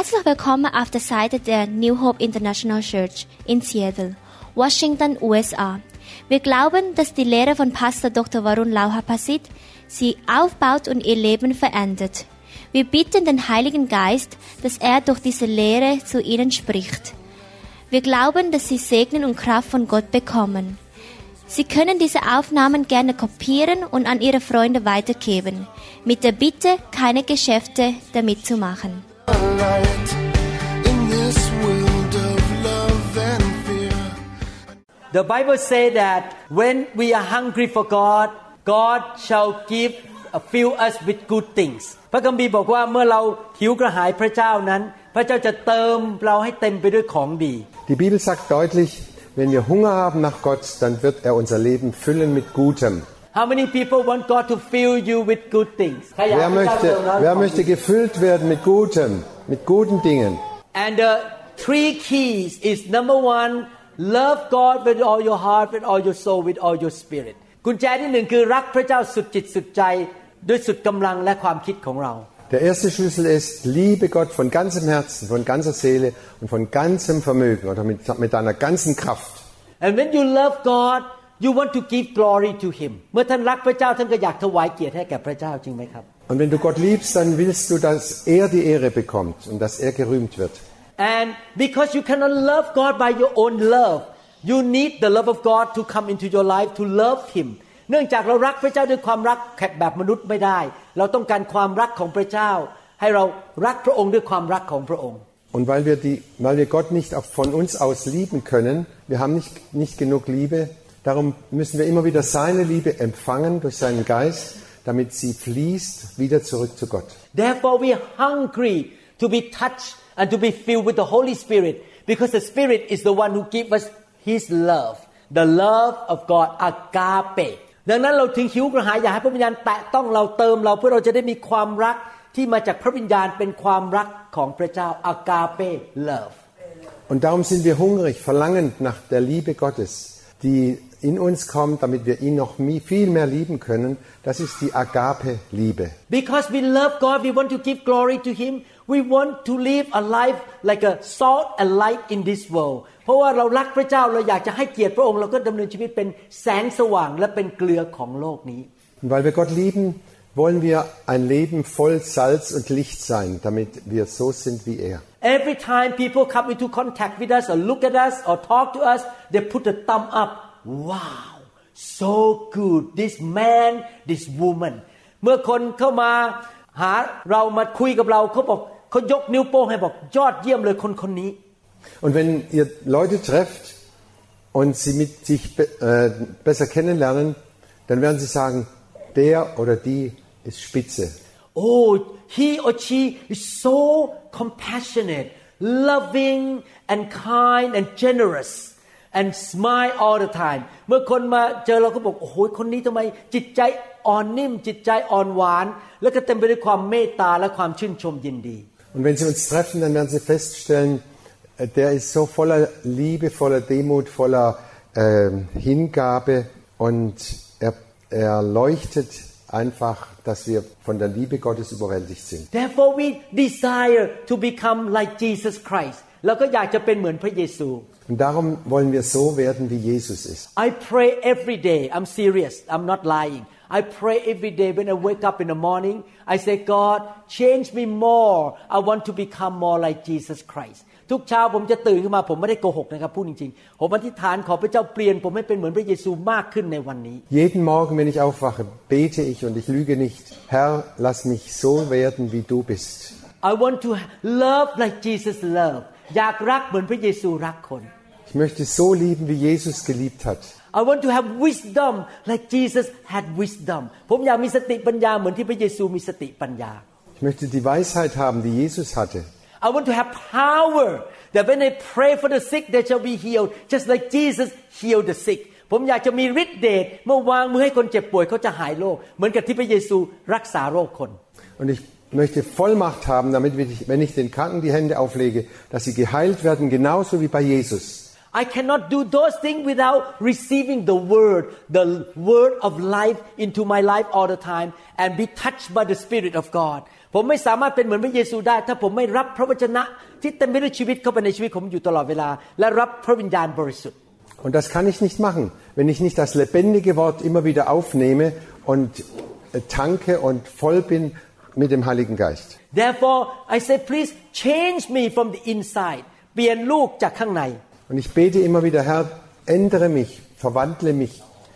Herzlich willkommen auf der Seite der New Hope International Church in Seattle, Washington, USA. Wir glauben, dass die Lehre von Pastor Dr. Varun Lauhapasit sie aufbaut und ihr Leben verändert. Wir bitten den Heiligen Geist, dass er durch diese Lehre zu ihnen spricht. Wir glauben, dass sie Segen und Kraft von Gott bekommen. Sie können diese Aufnahmen gerne kopieren und an Ihre Freunde weitergeben, mit der Bitte, keine Geschäfte damit zu machen. The Bible says that when we are hungry for God, God shall give uh, fill us with good things พระคัมภีร์บอกว่าเมื่อเราหิวกระหายพระเจ้านั้น พระเจ้าจะเติมเราให้เต็มไปด้วยของดี Die Bibel sagt deutlich, wenn wir Hunger haben nach Gott, dann wird er unser Leben füllen mit Gutem. How many people want God to fill you with good things ใครอยาก Wer ให้พระเจ้า möchte, เติมเราด้วย wer ของดี möchte gefüllt werden mit Gutem, mit guten Dingen? And the three keys is number one love God with all your heart with all your soul with all your spirit กุญแจที่หนึ่งคือรักพระเจ้าสุดจิตสุดใจด้วยสุดกำลังและความคิดของเรา Der erste Schlüssel ist, liebe Gott von ganzem Herzen, von ganzer Seele und von ganzem Vermögen oder mit, mit deiner ganzen Kraft. And when you love God you want to give glory to Him เมื่อท่านรักพระเจ้าท่านก็อยากถวายเกียรติให้แก่พระเจ้าจริงไหมครับ Und wenn du Gott liebst, dann willst du, dass er die Ehre bekommt und dass er gerühmt wird. And because you cannot love God by your own love you need the love of God to come into your life to love Him เนื่องจากเรารักพระเจ้าด้วยความรักแค่แบบมนุษย์ไม่ได้ เราต้องการความรักของพระเจ้า ให้เรารักพระองค์ด้วยความรักของพระองค์ Und weil wir, die, weil wir Gott nicht auch von uns aus lieben können, wir haben nicht, nicht genug Liebe, darum müssen wir immer wieder seine Liebe empfangen durch seinen Geist, damit sie fließt wieder zurück zu Gott. Therefore we are hungry to be touched and to be filled with the Holy Spirit because the Spirit is the one who gives us His love the love of God agape ดังนั้นเราถึงหิวกระหายอยากให้พระวิญญาณแตะต้องเราเติมเราเพื่อเราจะได้มีความรักที่มาจากพระวิญญาณเป็นความรักของพระเจ้า agape love Und darum sind wir hungrig, verlangend nach der Liebe Gottes, die in uns kommt, damit wir ihn noch mi- viel mehr lieben können. Das ist die Agape-Liebe. because we love God we want to give glory to Him we want to live a life like a salt and light in this world เพราะว่าเรารักพระเจ้าเราอยากจะให้เกียรติพระองค์เราก็ดำเนินชีวิตเป็นแสงสว่างและเป็นเกลือของโลกนี้ Und weil wir Gott lieben, wollen wir ein Leben voll Salz und Licht sein, damit wir so sind wie er. Every time people come into contact with us or look at us or talk to us, they put a thumb up. Wow, so good. This man, this woman. เมื่อคนเข้ามาหาเรามาคุยกับเราเขาบอกเขายกนิ้วโป้งให้บอกยอดเยี่ยมเลยคนคนนี้ Und wenn ihr Leute trefft und sie mit sich be äh, besser kennenlernen, dann werden sie sagen, der oder die ist spitze. Oh, he or she is so compassionate, loving and kind and generous and smile all the time เมื่อคนมาเจอเราก็บอกโอ้โหคนนี้ทำไม จิตใจอ่อนนิ่ม จิตใจอ่อนหวาน แล้วก็เต็มไปด้วยความเมตตาและความชื่นชมยินดี Und wenn sie uns treffen, dann werden sie feststellen, äh, der ist so voller Liebe, voller Demut, voller ähm, Hingabe und er, er leuchtet einfach, dass wir von der Liebe Gottes überwältigt sind. Therefore we desire to become like Jesus Christ แล้วก็อยากจะเป็นเหมือนพระเยซู Und darum wollen wir so werden, wie Jesus ist. I pray every day. I'm serious. I'm not lying. I pray every day when I wake up in the morning. I say, God, change me more. I want to become more like Jesus Christ. ทุกเช้าผมจะตื่นขึ้นมาผมไม่ได้โกหกนะครับพูดจริงๆ ผมอธิษฐานขอพระเจ้าเปลี่ยน ผมให้เป็นเหมือนพระเยซูมากขึ้นในวันนี้ Jeden Morgen, wenn ich aufwache, bete ich und ich lüge nicht. Herr, lass mich so werden, wie du bist. I want to love like Jesus loved อยากรักเหมือนพระเยซูรักคน Ich möchte so lieben, wie Jesus geliebt hat. I want to have wisdom like Jesus had wisdom ผมอยากมีสติปัญญาเหมือนที่พระเยซูมีสติปัญญา Ich möchte die Weisheit haben, die Jesus hatte. I want to have power that when I pray for the sick they shall be healed just like Jesus healed the sick ผมอยากจะมีฤทธิ์เดชเมื่อวางมือให้คนเจ็บป่วยเขาจะหายโรคเหมือนกับที่พระเยซูรักษาโรคคน Und ich möchte Vollmacht haben, damit, wenn ich, wenn ich den Kranken die Hände auflege, dass sie geheilt werden, genauso wie bei Jesus. I cannot do those things without receiving the word, the word of life into my life all the time and be touched by the Spirit of God. ผมไม่สามารถเป็นเหมือนพระเยซูได้ ถ้าผมไม่รับพระวจนะที่เต็มไปด้วยชีวิตเข้าไปในชีวิตผมอยู่ตลอดเวลา และรับพระวิญญาณบริสุทธิ์ Und das kann ich nicht machen, wenn ich nicht das lebendige Wort immer wieder aufnehme und äh, tanke und voll bin mit dem Heiligen Geist. Therefore I say please change me from the inside เปลี่ยนลูกจากข้างใน Und ich bete immer wieder, Herr, ändere mich, verwandle mich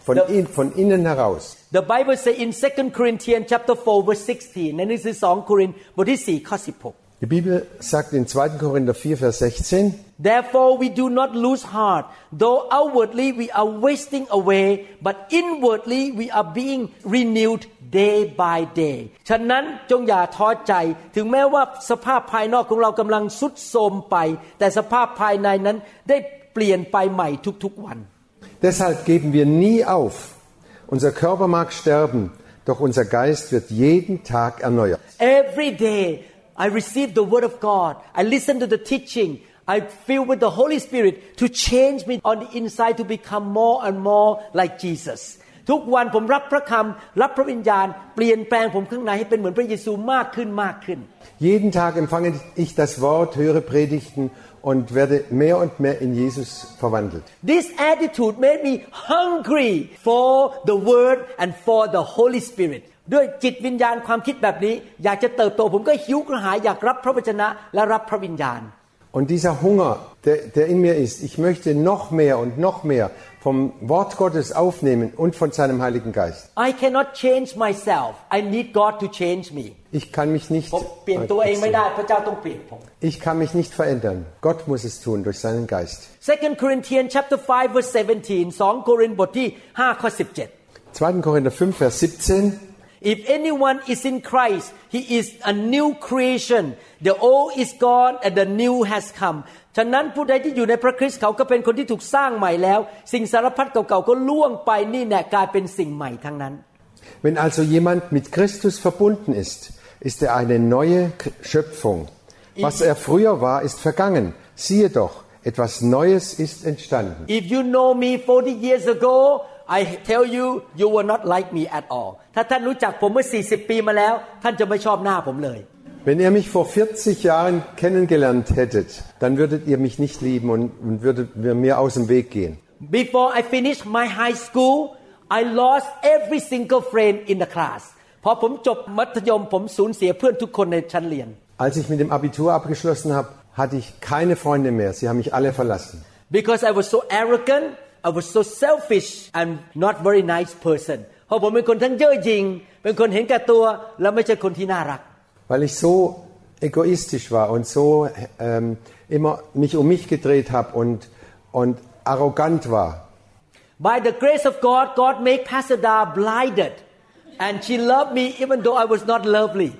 von, Ja. in, von innen heraus. The Bible say in 2 Corinthians chapter 4 verse 16ในหนังสือ2โครินธ์บทที่4ข้อ16 Die Bibel sagt in 2. Korinther 4, Vers 16, Therefore we do not lose heart though outwardly we are wasting away but inwardly we are being renewed day by day ฉะนั้นจงอย่าท้อใจถึงแม้ว่าสภาพภายนอกของเรากำลังสุดโทรมไป แต่สภาพภายในนั้นได้เปลี่ยนไปใหม่ทุกๆวัน deshalb geben wir nie auf. Unser Körper mag sterben, doch unser Geist wird jeden Tag erneuert. Every day I receive the word of God. I listen to the teaching. I feel with the Holy Spirit to change me on the inside to become more and more like Jesus. ทุกวันผมรับพระคำรับพระวิญญาณ เปลี่ยนแปลงผมข้างในให้เป็นเหมือนพระเยซูมากขึ้นมากขึ้น Jeden Tag empfange ich das Wort, höre Predigten und werde mehr und mehr in Jesus verwandelt. This attitude made me hungry for the word and for the Holy Spirit ด้วยจิตวิญญาณความคิดแบบนี้ อยากจะเติบโต ผมก็หิวกระหายอยากรับพระวจนะและรับพระวิญญาณ Und dieser Hunger, der, der in mir ist, ich möchte noch mehr und noch mehr vom Wort Gottes aufnehmen und von seinem Heiligen Geist. I cannot change myself. I need God to change me. Ich kann mich nicht, ผมเปลี่ยนตัวเองไม่ได้พระเจ้าต้องเปลี่ยนผม ich kann mich nicht verändern. Gott muss es tun durch seinen Geist. 2 Corinthians chapter 5 verse 17 2โครินธ์บทที่5ข้อ17 2. Korinther 5, Vers 17. If anyone is in Christ he is a new creation the old is gone and the new has come ฉะนั้นผู้ใดที่อยู่ในพระคริสต์เขาก็เป็นคนที่ถูกสร้างใหม่แล้ว สิ่งสารพัดเก่าๆก็ล่วงไปนี่แน่กลายเป็นสิ่งใหม่ทั้งนั้น Wenn also jemand mit Christus verbunden ist, ist er eine neue K- Schöpfung. Was er früher war, ist vergangen. Siehe doch, etwas Neues ist entstanden. If you know me 40 years ago I tell you you will not like me at all ถ้าท่านรู้จักผมเมื่อ 40 ปีมาแล้ว ท่านจะไม่ชอบหน้าผมเลย Wenn ihr mich vor 40 Jahren kennengelernt hättet, dann würdet ihr mich nicht lieben und, und würdet mir aus dem Weg gehen. Before I finished my high school I lost every single friend in the class พอผมจบมัธยมผมสูญเสียเพื่อนทุกคนในชั้นเรียน Als ich mit dem Abitur abgeschlossen habe, hatte ich keine Freunde mehr. Sie haben mich alle verlassen. because I was so arrogant I was so selfish and not very nice person เพราะผมเป็นคนทั้งเย่อหยิ่งเป็นคนเห็นแก่ตัว และไม่ใช่คนที่น่ารัก Weil ich so egoistisch war und so ähm, immer mich um mich gedreht habe und, und arrogant war. By the grace of God God made Pastor Da blinded and she loved me even though I was not lovely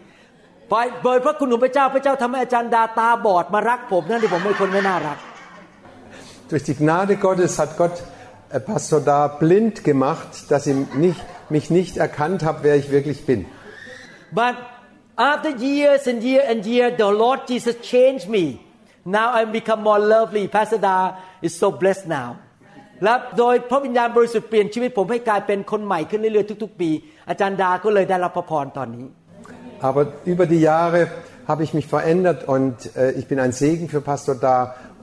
ไปโดยพระคุณของพระเจ้าพระเจ้าทำให้อาจารย์ดาตาบอดมารักผมนั่นที่ผมเป็นคนไม่น่ารัก Durch die Gnade Gottes hat Gott äh, Pastor da blind gemacht, dass ich nicht, mich nicht erkannt habe, wer ich wirklich bin. But after years and year and year, the Lord Jesus changed me. Now I become more lovely. Pastor Da is so blessed now. และโดยพระวิญญาณบริสุทธิ์เปลี่ยนชีวิตผมให้กลายเป็นคนใหม่ขึ้นเรื่อยๆทุกๆ ปี อาจารย์ดาก็เลยได้รับพระพรตอนนี้ Aber über die Jahre habe ich mich verändert und äh, ich bin ein Segen für Pastor da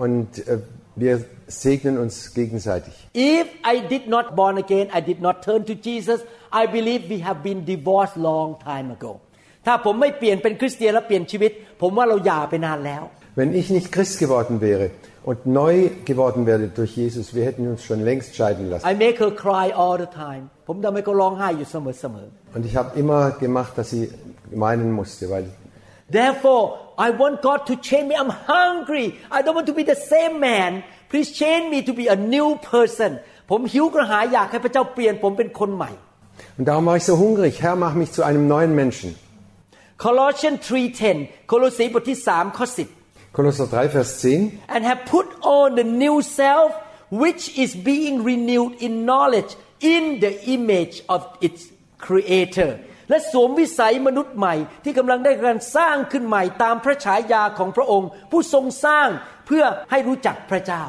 und äh, wir segnen uns gegenseitig. If I did not born again, I did not turn to Jesus, I believe we have been divorced long time ago. ถ้าผมไม่เปลี่ยนเป็นคริสเตียนและเปลี่ยนชีวิต ผมว่าเราหย่าไปนานแล้ว Wenn ich nicht Christ geworden wäre und neu geworden wäre durch Jesus, wir hätten uns schon längst scheiden lassen. I make her cry all the time ผมทำให้เขาร้องไห้อยู่เสมอๆ Und ich habe immer gemacht, dass sie weinen musste, weil Therefore, I want God to change me. I'm hungry. I don't want to be the same man. Please change me to be a new person. ผมหิวกระหายอยากให้พระเจ้าเปลี่ยนผมเป็นคนใหม่ und darum war ich so hungrig. Herr, mach mich zu einem neuen Menschen. Colossians 3:10โคโลสีบทที่3ข้อ10 Kolosser 3, Vers 10. and have put on the new self which is being renewed in knowledge in the image of its creator และสวมวิสัยมนุษย์ใหม่ ที่กำลังได้การสร้างขึ้นใหม่ตามพระฉายาของพระองค์ ผู้ทรงสร้างเพื่อให้รู้จักพระเจ้า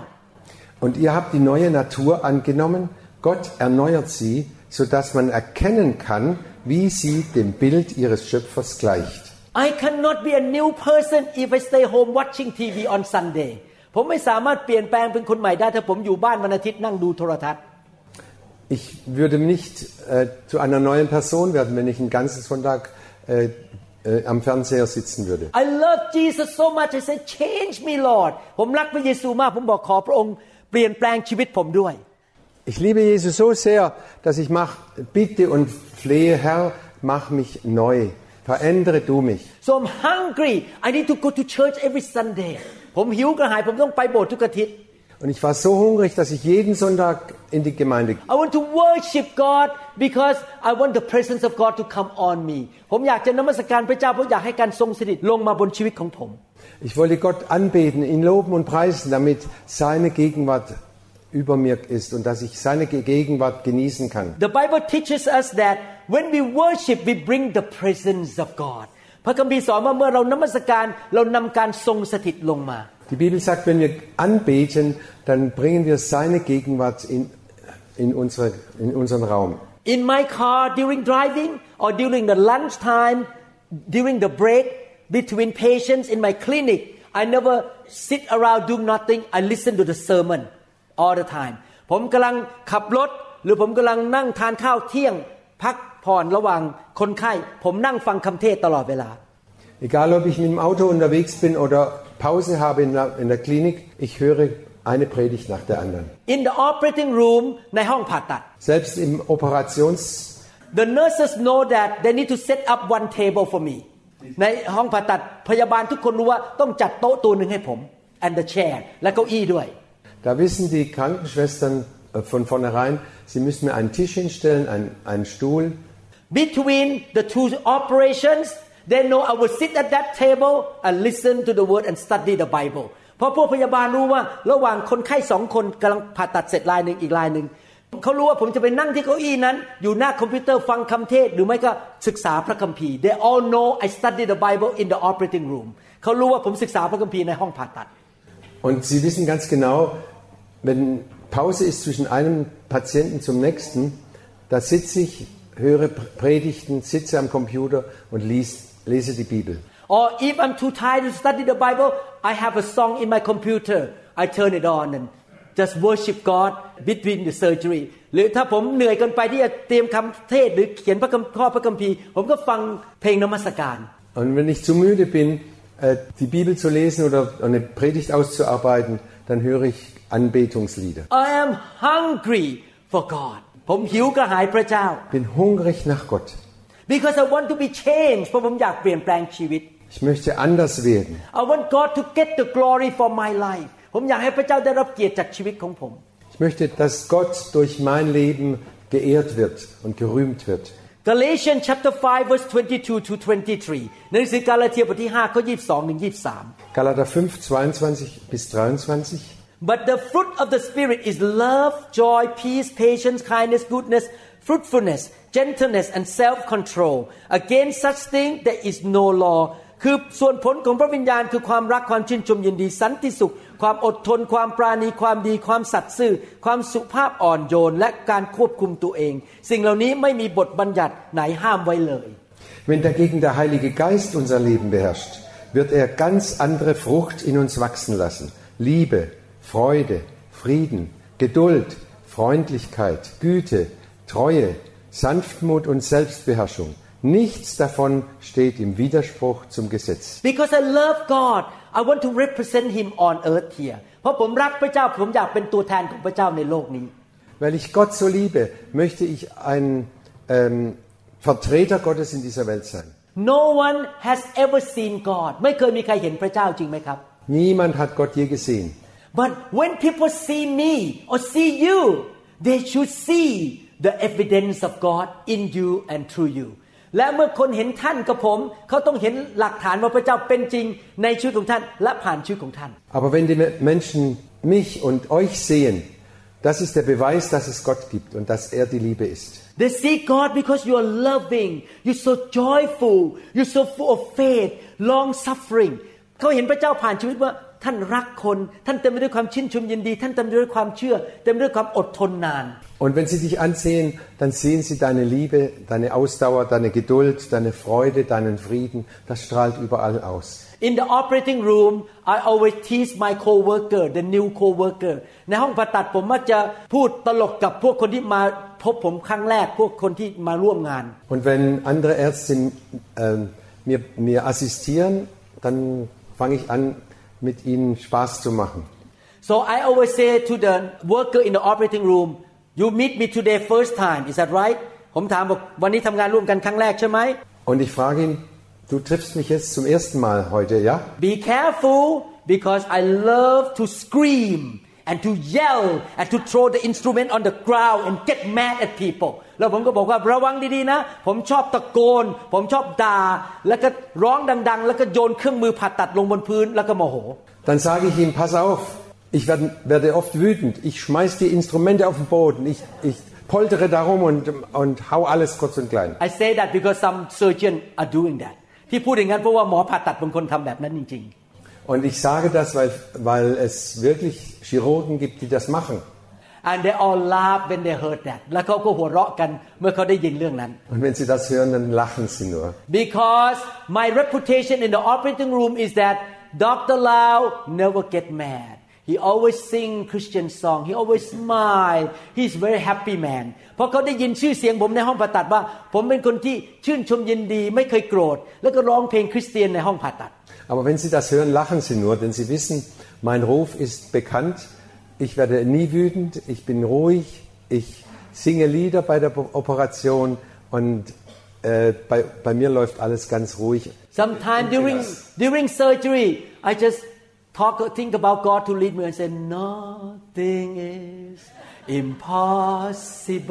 Und ihr habt die neue Natur angenommen. Gott erneuert sie, sodass man erkennen kann, wie sie dem Bild ihres Schöpfers gleicht. I cannot be a new person if I stay home watching TV on Sunday ผมไม่สามารถเปลี่ยนแปลงเป็นคนใหม่ได้ถ้าผมอยู่บ้านวันอาทิตย์นั่งดูโทรทัศน์ Ich würde nicht äh, zu einer neuen Person werden, wenn ich einen ganzen Sonntag äh, äh, am Fernseher sitzen würde. I love Jesus so much I say change me Lord ผมรักพระเยซูมากผมบอกขอพระองค์ เปลี่ยนแปลงชีวิตผมด้วย Ich liebe Jesus so sehr, dass ich mach, bitte und flehe, Herr, mach mich neu. Verändere du mich. so I'm hungry I need to go to church every Sunday ผมหิวกระหายผมต้องไปโบสถ์ทุกอาทิตย์ Und ich war so hungrig, dass ich jeden Sonntag in die Gemeinde I want to worship God because I want the presence of God to come on me ผมอยากจะนมัสการพระเจ้าเพราะอยากให้การทรงสถิตลงมาบนชีวิตของผม Ich wollte Gott anbeten, ihn loben und preisen, damit seine Gegenwart über mir ist und dass ich seine Gegenwart genießen kann. The Bible teaches us that when we worship we bring the presence of God พระคัมภีร์สอนว่าเมื่อเรานมัสการเรานำการทรงสถิตลงมา Die Bibel sagt, wenn wir anbeten, dann bringen wir seine Gegenwart in, in, unsere, in unseren Raum. In my car during driving or during the lunch time during the break between patients in my clinic I never sit around doing nothing I listen to the sermon all the time ผมกำลังขับรถ หรือผมกำลังนั่งทานข้าวเที่ยง พักผ่อนระหว่างคนไข้ ผมนั่งฟังคำเทศตลอดเวลา Egal, ob ich mit dem Auto unterwegs bin oder Pause habe in der, in der Klinik, ich höre eine Predigt nach der anderen. In the operating room ในห้องผ่าตัด Selbst im Operations The nurses know that they need to set up one table for me ในห้องผ่าตัดพยาบาลทุกคนรู้ว่าต้องจัดโต๊ะตัวหนึ่งให้ผม and the chair และเก้าอี้ด้วย Da wissen die Krankenschwestern äh, von vornherein, sie müssen mir einen Tisch hinstellen, einen, einen Stuhl. Between the two operations they know I will sit at that table and listen to the word and study the Bible เพราะพวกพยาบาลรู้ว่าระหว่างคนไข้สองคนกำลังผ่าตัดเสร็จรายหนึ่งอีกรายหนึ่ง เขารู้ว่าผมจะไปนั่งที่เก้าอี้นั้น อยู่หน้าคอมพิวเตอร์ฟังคำเทศน์หรือไม่ก็ศึกษาพระคัมภีร์ they all know I study the Bible in the operating room เขารู้ว่าผมศึกษาพระคัมภีร์ในห้องผ่าตัด Und sie wissen ganz genau, wenn Pause ist zwischen einem Patienten zum nächsten, da sitze ich, höre Predigten, sitze am Computer und lies, lese die Bibel. Or if I'm too tired to study the Bible, I have a song in my computer. I turn it on and just worship God between the surgery. หรือถ้าผมเหนื่อยเกินไปที่จะเตรียมคำเทศน์หรือเขียนพระคัมข้อพระคัมภีร์ ผมก็ฟังเพลงนมัสการ Und wenn ich zu müde bin, äh, die Bibel zu lesen oder eine Predigt auszuarbeiten, dann höre ich Anbetungslieder. I am hungry for God ผมหิวกระหายพระเจ้า Bin hungrig nach Gott. because I want to be changed เพราะผมอยากเปลี่ยนแปลงชีวิต Ich möchte anders werden. I want God to get the glory for my life ผมอยากให้พระเจ้าได้รับเกียรติจากชีวิตของผม Ich möchte, dass Gott durch mein Leben geehrt wird und gerühmt wird. Galatians chapter 5 verse 22 to 23ในหนังสือกาลาเทียบทที่5ข้อ22ถึง23 Galater 5, 22 bis 23. But the fruit of the Spirit is love, joy, peace, patience, kindness, goodness, fruitfulness, gentleness, and self-control. Against such thing there is no law. คือส่วนผลของพระวิญญาณคือความรักความชื่นชมยินดีสันติสุข ความอดทน ความปราณี ความดี ความสัตย์ซื่อ ความสุภาพอ่อนโยน และการควบคุมตัวเอง สิ่งเหล่านี้ไม่มีบทบัญญัติไหนห้ามไว้เลย Wenn dagegen der Heilige Geist unser Leben beherrscht, wird er ganz andere Frucht in uns wachsen lassen. Liebe, Freude, Frieden, Geduld, Freundlichkeit, Güte, Treue, Sanftmut und Selbstbeherrschung. Nichts davon steht im Widerspruch zum Gesetz. Because I love God I want to represent Him on earth here เพราะผมรักพระเจ้าผมอยากเป็นตัวแทนของพระเจ้าในโลกนี้ Weil ich Gott so liebe, möchte ich ein ähm, Vertreter Gottes in dieser Welt sein. No one has ever seen God ไม่เคยมีใครเห็นพระเจ้าจริงไหมครับ Niemand hat Gott je gesehen. But when people see me or see you they should see the evidence of God in you and through you และเมื่อคนเห็นท่านกับผม เขาต้องเห็นหลักฐานว่าพระเจ้าเป็นจริงในชีวิตของท่านและผ่านชีวิตของท่าน Aber wenn die Menschen mich und euch sehen, das ist der Beweis, dass es Gott gibt und dass er die Liebe ist. They see God because you are loving, you're so joyful, you're so full of faith, long suffering. เขาเห็นพระเจ้าผ่านชีวิตว่า ท่านรักคน ท่านเต็มไปด้วยความชื่นชมยินดี ท่านเต็มไปด้วยความเชื่อ เต็มไปด้วยความอดทนนาน Und wenn sie dich ansehen, dann sehen sie deine Liebe, deine Ausdauer, deine Geduld, deine Freude, deinen Frieden. Das strahlt überall aus. In the operating room I always tease my coworker the new coworker ในห้องผ่าตัดผมมักจะพูดตลกกับพวกคนที่มาพบผมครั้งแรก พวกคนที่มาร่วมงาน Und wenn andere Ärzte äh, mir, mir assistieren, dann fange ich an, mit ihnen Spaß zu machen. So I always say to the worker in the operating room you meet me today first time is that right ผมถามบอกวันนี้ทำงานร่วมกันครั้งแรกใช่ไหม Und ich frage ihn, du triffst mich jetzt zum ersten Mal heute, ja? Be careful because I love to scream and to yell and to throw the instrument on the ground and get mad at people แล้วผมก็บอกว่าระวังดีๆนะ ผมชอบตะโกน ผมชอบด่า แล้วก็ร้องดัง ๆ แล้วก็โยนเครื่องมือผ่าตัดลงบนพื้นแล้วก็โมโห Dann sage ich ihm, pass auf, ich werde, werde oft wütend. Ich schmeiß die Instrumente auf den Boden. Ich, ich poltere darum und, und hau alles kurz und klein. I say that because some surgeon are doing that ที่พูดอย่างนั้นเพราะว่าหมอผ่าตัดบางคนทำแบบนั้นจริง Und ich sage das, weil, weil es wirklich Chirurgen gibt, die das machen. ๆ and they all laugh when they heard that แล้วเขาก็หัวเราะกันเมื่อเขาได้ยินเรื่องนั้น Und wenn sie das hören, dann lachen sie nur. because my reputation in the operating room is that Dr. Lau never get mad he always sing Christian song he always smile he's very happy man เพราะเขาได้ยินชื่อเสียงผมในห้องผ่าตัดว่า ผมเป็นคนที่ชื่นชมยินดี ไม่เคยโกรธ แล้วก็ร้องเพลงคริสเตียนในห้องผ่าตัด Aber wenn sie das hören, lachen sie nur, denn sie wissen, mein Ruf ist bekannt. Ich werde nie wütend, ich bin ruhig, ich singe Lieder bei der Operation und äh, bei, bei mir läuft alles ganz ruhig. Sometimes during during surgery, I just talk think about God to lead me and say nothing is impossible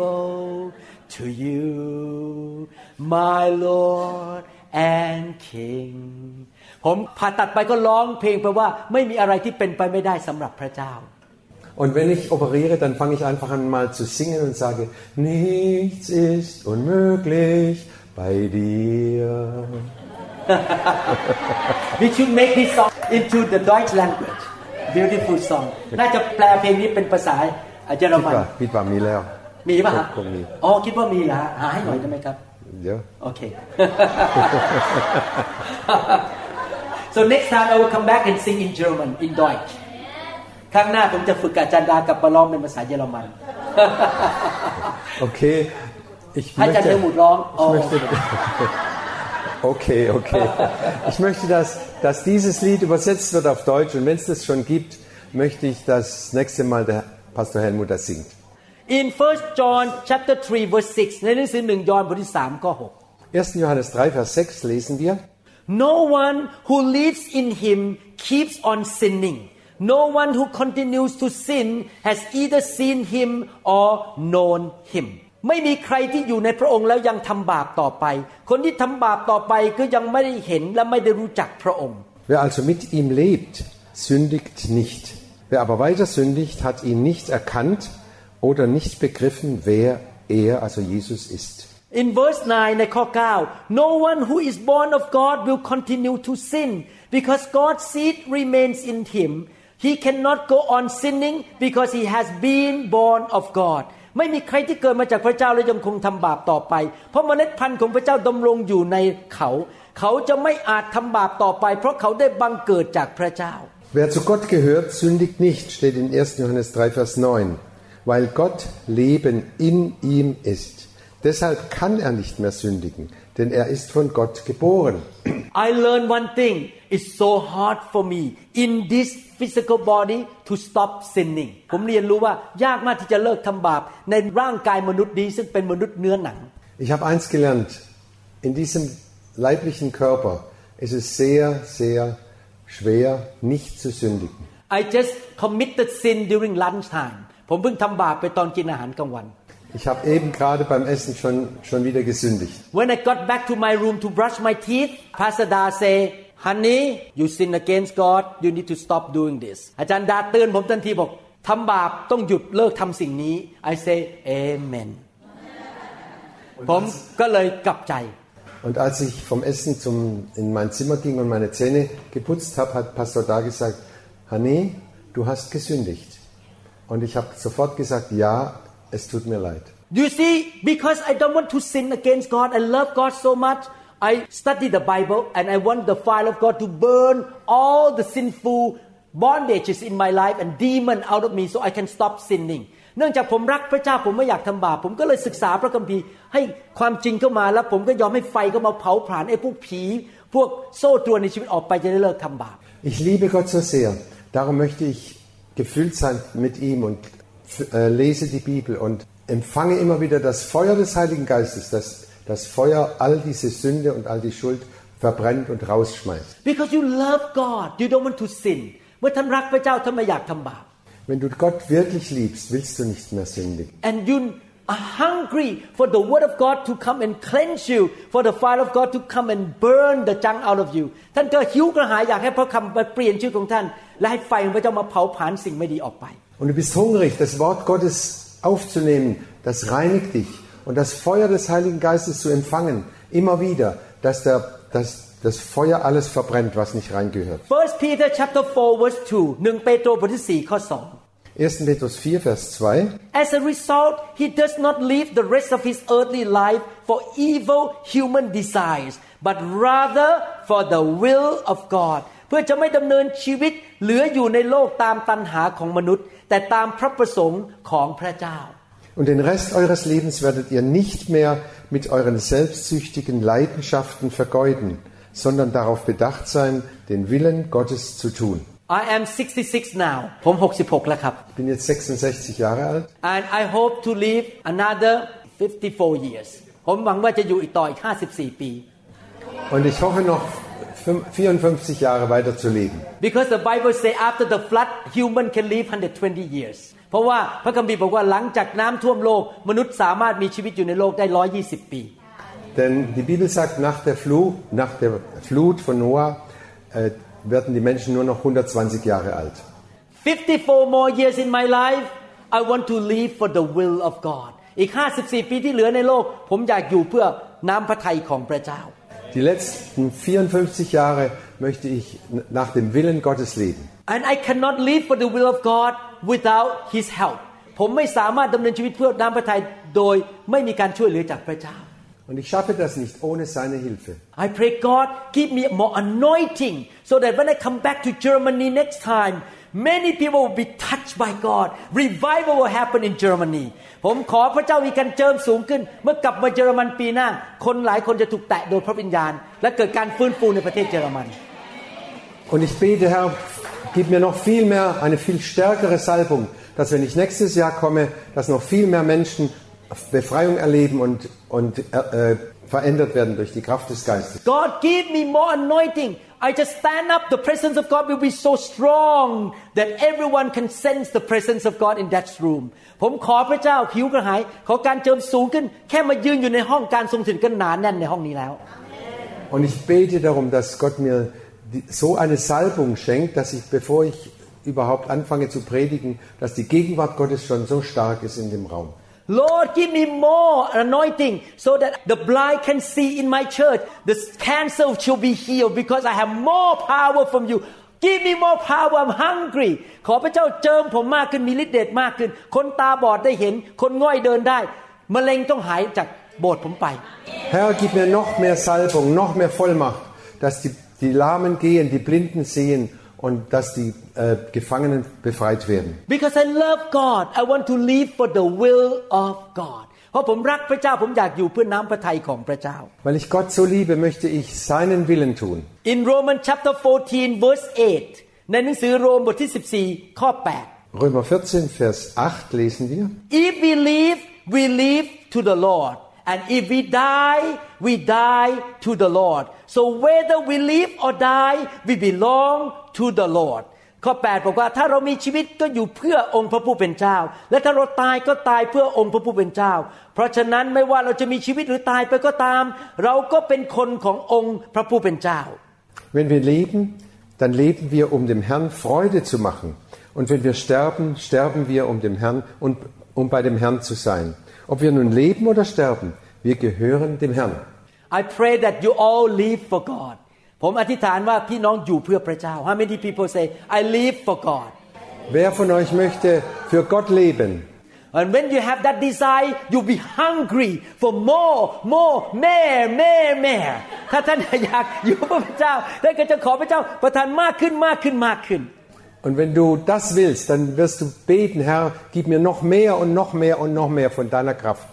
to you, my Lord and King ผมผ่าตัดไปก็ร้องเพลงไปว่าไม่มีอะไรที่เป็นไปไม่ได้สำหรับพระเจ้า Und wenn ich operiere, dann fange ich einfach an mal zu singen und sage, nichts ist unmöglich bei dir. We should make this song into the Deutsch language beautiful song น่าจะแปลเพลงนี้เป็นภาษาเยอรมัน Pitwa, Pitwa Mileo. มีป่ะฮะคงมีอ๋อ คิดว่ามีเหรอฮะหาให้หน่อยได้ไหมครับ Ja. โอเค so next time I will come back and sing in German in Deutsch ครั้งหน้าผมจะฝึกกับอาจารย์ดากลับมาร้องเป็นภาษาเยอรมัน Okay. Ich ให้อาจารย์เด möchte, มุดร้องอ๋อ ich möchte, okay, okay. Ich möchte, dass, dass dieses Lied übersetzt wird auf Deutsch und wenn es das schon gibt, möchte ich, dass nächste Mal der Pastor Helmut das singt. In 1 John chapter 3 verse 6 ในหนังสือ1ยอห์นบทที่3ข้อ6 1. Johannes 3, Vers 6 lesen wir. No one who lives in him keeps on sinning. No one who continues to sin has either seen him or known him. ไม่มีใครที่อยู่ในพระองค์แล้วยังทำบาปต่อไป คนที่ทำบาปต่อไปก็ยังไม่ได้เห็นและไม่ได้รู้จักพระองค์ Wer also mit ihm lebt, sündigt nicht. Wer aber weiter sündigt, hat ihn nicht erkannt oder nicht begriffen, wer er, also Jesus, ist. In verse 9 ในข้อ9 No one who is born of God will continue to sin because God's seed remains in him he cannot go on sinning because he has been born of God ไม่มีใครที่เกิดมาจากพระเจ้าและยังคงทำบาปต่อไป เพราะเมล็ดพันธุ์ของพระเจ้าดำรงอยู่ในเขา เขาจะไม่อาจทำบาปต่อไป เพราะเขาได้บังเกิดจากพระเจ้า Wer zu Gott gehört, sündigt nicht, steht in 1. Johannes 3, Vers 9, weil Gott Leben in ihm ist. Deshalb kann er nicht mehr sündigen, denn er ist von Gott geboren. I learned one thing it's so hard for me in this physical body to stop sinning ผมเรียนรู้ว่ายากมากที่จะเลิกทำบาป ในร่างกายมนุษย์นี้ซึ่งเป็นมนุษย์เนื้อหนัง Ich habe eins gelernt, in diesem leiblichen Körper ist es sehr, sehr schwer, nicht zu sündigen. I just committed sin during lunchtime ผมเพิ่งทำบาปไปตอนกินอาหารกลางวัน Ich habe eben gerade beim Essen schon, schon wieder gesündigt. When I got back to my room to brush my teeth Pastor Da say honey you sin against God you need to stop doing this อาจารย์ดาเตือนผมทันทีบอกทำบาปต้องหยุดเลิกทำสิ่งนี้ I say amen ผมก็เลยกลับใจ Und als ich vom Essen zum, in mein Zimmer ging und meine Zähne geputzt habe, hat Pastor da gesagt, Honey, du hast gesündigt. Und ich habe sofort gesagt, ja, es tut mir leid. You see, because I don't want to sin against God, I love God so much, I study the Bible and I want the fire of God to burn all the sinful bondages in my life and demon out of me so I can stop sinning เนื่องจากผมรักพระเจ้าผมไม่อยากทำบาปผมก็เลยศึกษาพระคัมภีร์ให้ความจริงเข้ามาแล้วผมก็ยอมให้ไฟเข้ามาเผาผลาญไอ้พวกผีพวกโซ่ตรวนในชีวิตออกไปจะได้เลิกทำบาป Ich liebe Gott so sehr. Darum möchte ich gefüllt sein mit ihm und äh, lese die Bibel und empfange immer wieder das Feuer des Heiligen Geistes, das das Feuer all diese Sünde und all die Schuld verbrennt und rausschmeißt. because you love God you don't want to sin เมื่อท่านรักพระเจ้าท่านไม่อยากทำบาป Wenn du Gott wirklich liebst, willst du nicht mehr sündigen. and you are hungry for the word of God to come and cleanse you for the fire of God to come and burn the junk out of you ท่านก็หิวกระหายอยากให้พระคำมาเปลี่ยนชีวิตของท่าน และให้ไฟของพระเจ้ามาเผาผลาญสิ่งไม่ดีออกไป Und du bist hungrig, das Wort Gottes aufzunehmen, das reinigt dich. Und das Feuer des Heiligen Geistes zu empfangen, immer wieder, dass, der, dass das Feuer alles verbrennt, was nicht reingehört. 1 Peter chapter 4 verse 2 1เปโตรบทที่4ข้อ2 1. Petrus 4, Vers 2. As a result, he does not live the rest of his earthly life for evil human desires, but rather for the will of God. เพื่อจะไม่ดำเนินชีวิตเหลืออยู่ในโลกตามตันหาของมนุษย์ แต่ตามพระประสงค์ของพระเจ้า Und den Rest eures Lebens werdet ihr nicht mehr mit euren selbstsüchtigen Leidenschaften vergeuden, sondern darauf bedacht sein, den Willen Gottes zu tun. I am 66 now ผม 66 แล้วครับ Ich bin jetzt 66 Jahre alt and I hope to live another 54 years ผมหวังว่าจะอยู่อีกต่ออีก 54 ปี und ich hoffe noch fünf- 54 Jahre weiter zu leben. Because the Bible say after the flood human can live 120 years เพราะว่าพระคัมภีร์บอกว่าหลังจากน้ำท่วมโลก มนุษย์สามารถมีชีวิตอยู่ในโลกได้ 120 ปี Denn die Bibel sagt, nach der, Flut, nach der Flut von Noah äh, werden die Menschen nur noch 120 Jahre alt. 54 more years in my life I want to live for the will of God อีก 54 ปีที่เหลือในโลก ผมอยากอยู่เพื่อน้ำพระทัยของพระเจ้า Die letzten 54 Jahre möchte ich n- nach dem Willen Gottes leben. and I cannot live for the will of God without His help ผมไม่สามารถดำเนินชีวิตเพื่อน้ำพระทัยโดยไม่มีการช่วยเหลือจากพระเจ้า Und ich schaffe das nicht ohne seine Hilfe. I pray God give me more anointing so that when I come back to Germany next time many people will be touched by God revival will happen in Germany ผมขอพระเจ้ามีการเจิมสูงขึ้น เมื่อกลับมาเยอรมันปีหน้า คนหลายคนจะถูกแตะโดยพระวิญญาณ และเกิดการฟื้นฟูในประเทศเยอรมัน Und ich bete, Herr, gib mir noch viel mehr, eine viel stärkere Salbung, dass wenn ich nächstes Jahr komme, dass noch viel mehr Menschen Befreiung erleben und, und äh, äh, verändert werden durch die Kraft des Geistes. God give me more anointing I just stand up the presence of God will be so strong that everyone can sense the presence of God in that room ผมขอพระเจ้าหิวกระหาย ขอการเจิมสูงขึ้น แค่มายืนอยู่ในห้องการทรงสินก็หนานแน่นในห้องนี้แล้ว Und ich bete darum, dass Gott mir die, so eine Salbung schenkt, dass ich, bevor ich überhaupt anfange zu predigen, dass die Gegenwart Gottes schon so stark ist in dem Raum. Lord give me more anointing so that the blind can see in my church the cancer shall be healed because I have more power from you give me more power I'm hungry ขอพระเจ้าเจิมผมมากขึ้นมีฤทธิ์เดชมากขึ้น คนตาบอดได้เห็น คนง่อยเดินได้มะเร็งต้องหายจากโบสถ์ผมไป Herr, gib mir noch mehr Salbung, noch mehr Vollmacht, dass die, die Lahmen gehen, die Blinden sehen und dass die äh, Gefangenen befreit werden. because I love God I want to live for the will of God เพราะผมรักพระเจ้าผมอยากอยู่เพื่อน้ำพระทัยของพระเจ้า Weil ich Gott so liebe, möchte ich seinen Willen tun. In Roman chapter 14 verse 8 ในหนังสือโรมบทที่ 14 ข้อ 8 Römer 14, Vers 8 lesen wir. If we live we live to the Lord and if we die we die to the Lord so whether we live or die we belong to the Lord ข้อ8บอกว่าถ้าเรามีชีวิตก็อยู่เพื่อองค์พระผู้เป็นเจ้า และถ้าเราตายก็ตายเพื่อองค์พระผู้เป็นเจ้า เพราะฉะนั้นไม่ว่าเราจะมีชีวิตหรือตายไปก็ตาม เราก็เป็นคนขององค์พระผู้เป็นเจ้า Wenn wir leben, dann leben wir, um dem Herrn Freude zu machen. Und wenn wir sterben, sterben wir, um dem Herrn und um bei dem Herrn zu sein. Ob wir nun leben oder sterben, wir gehören dem Herrn. I pray that you all live for God ผมอธิษฐานว่าพี่น้องอยู่เพื่อพระเจ้า How many people say I live for God Wer von euch möchte für Gott leben? and when you have that desire you be hungry for more more more more more ถ้าท่านอยากอยู่เพื่อพระเจ้าท่านก็จะขอพระเจ้าประทานมากขึ้นมากขึ้นมากขึ้น Und wenn du das willst, dann wirst du beten, Herr, gib mir noch mehr und noch mehr und noch mehr von deiner Kraft.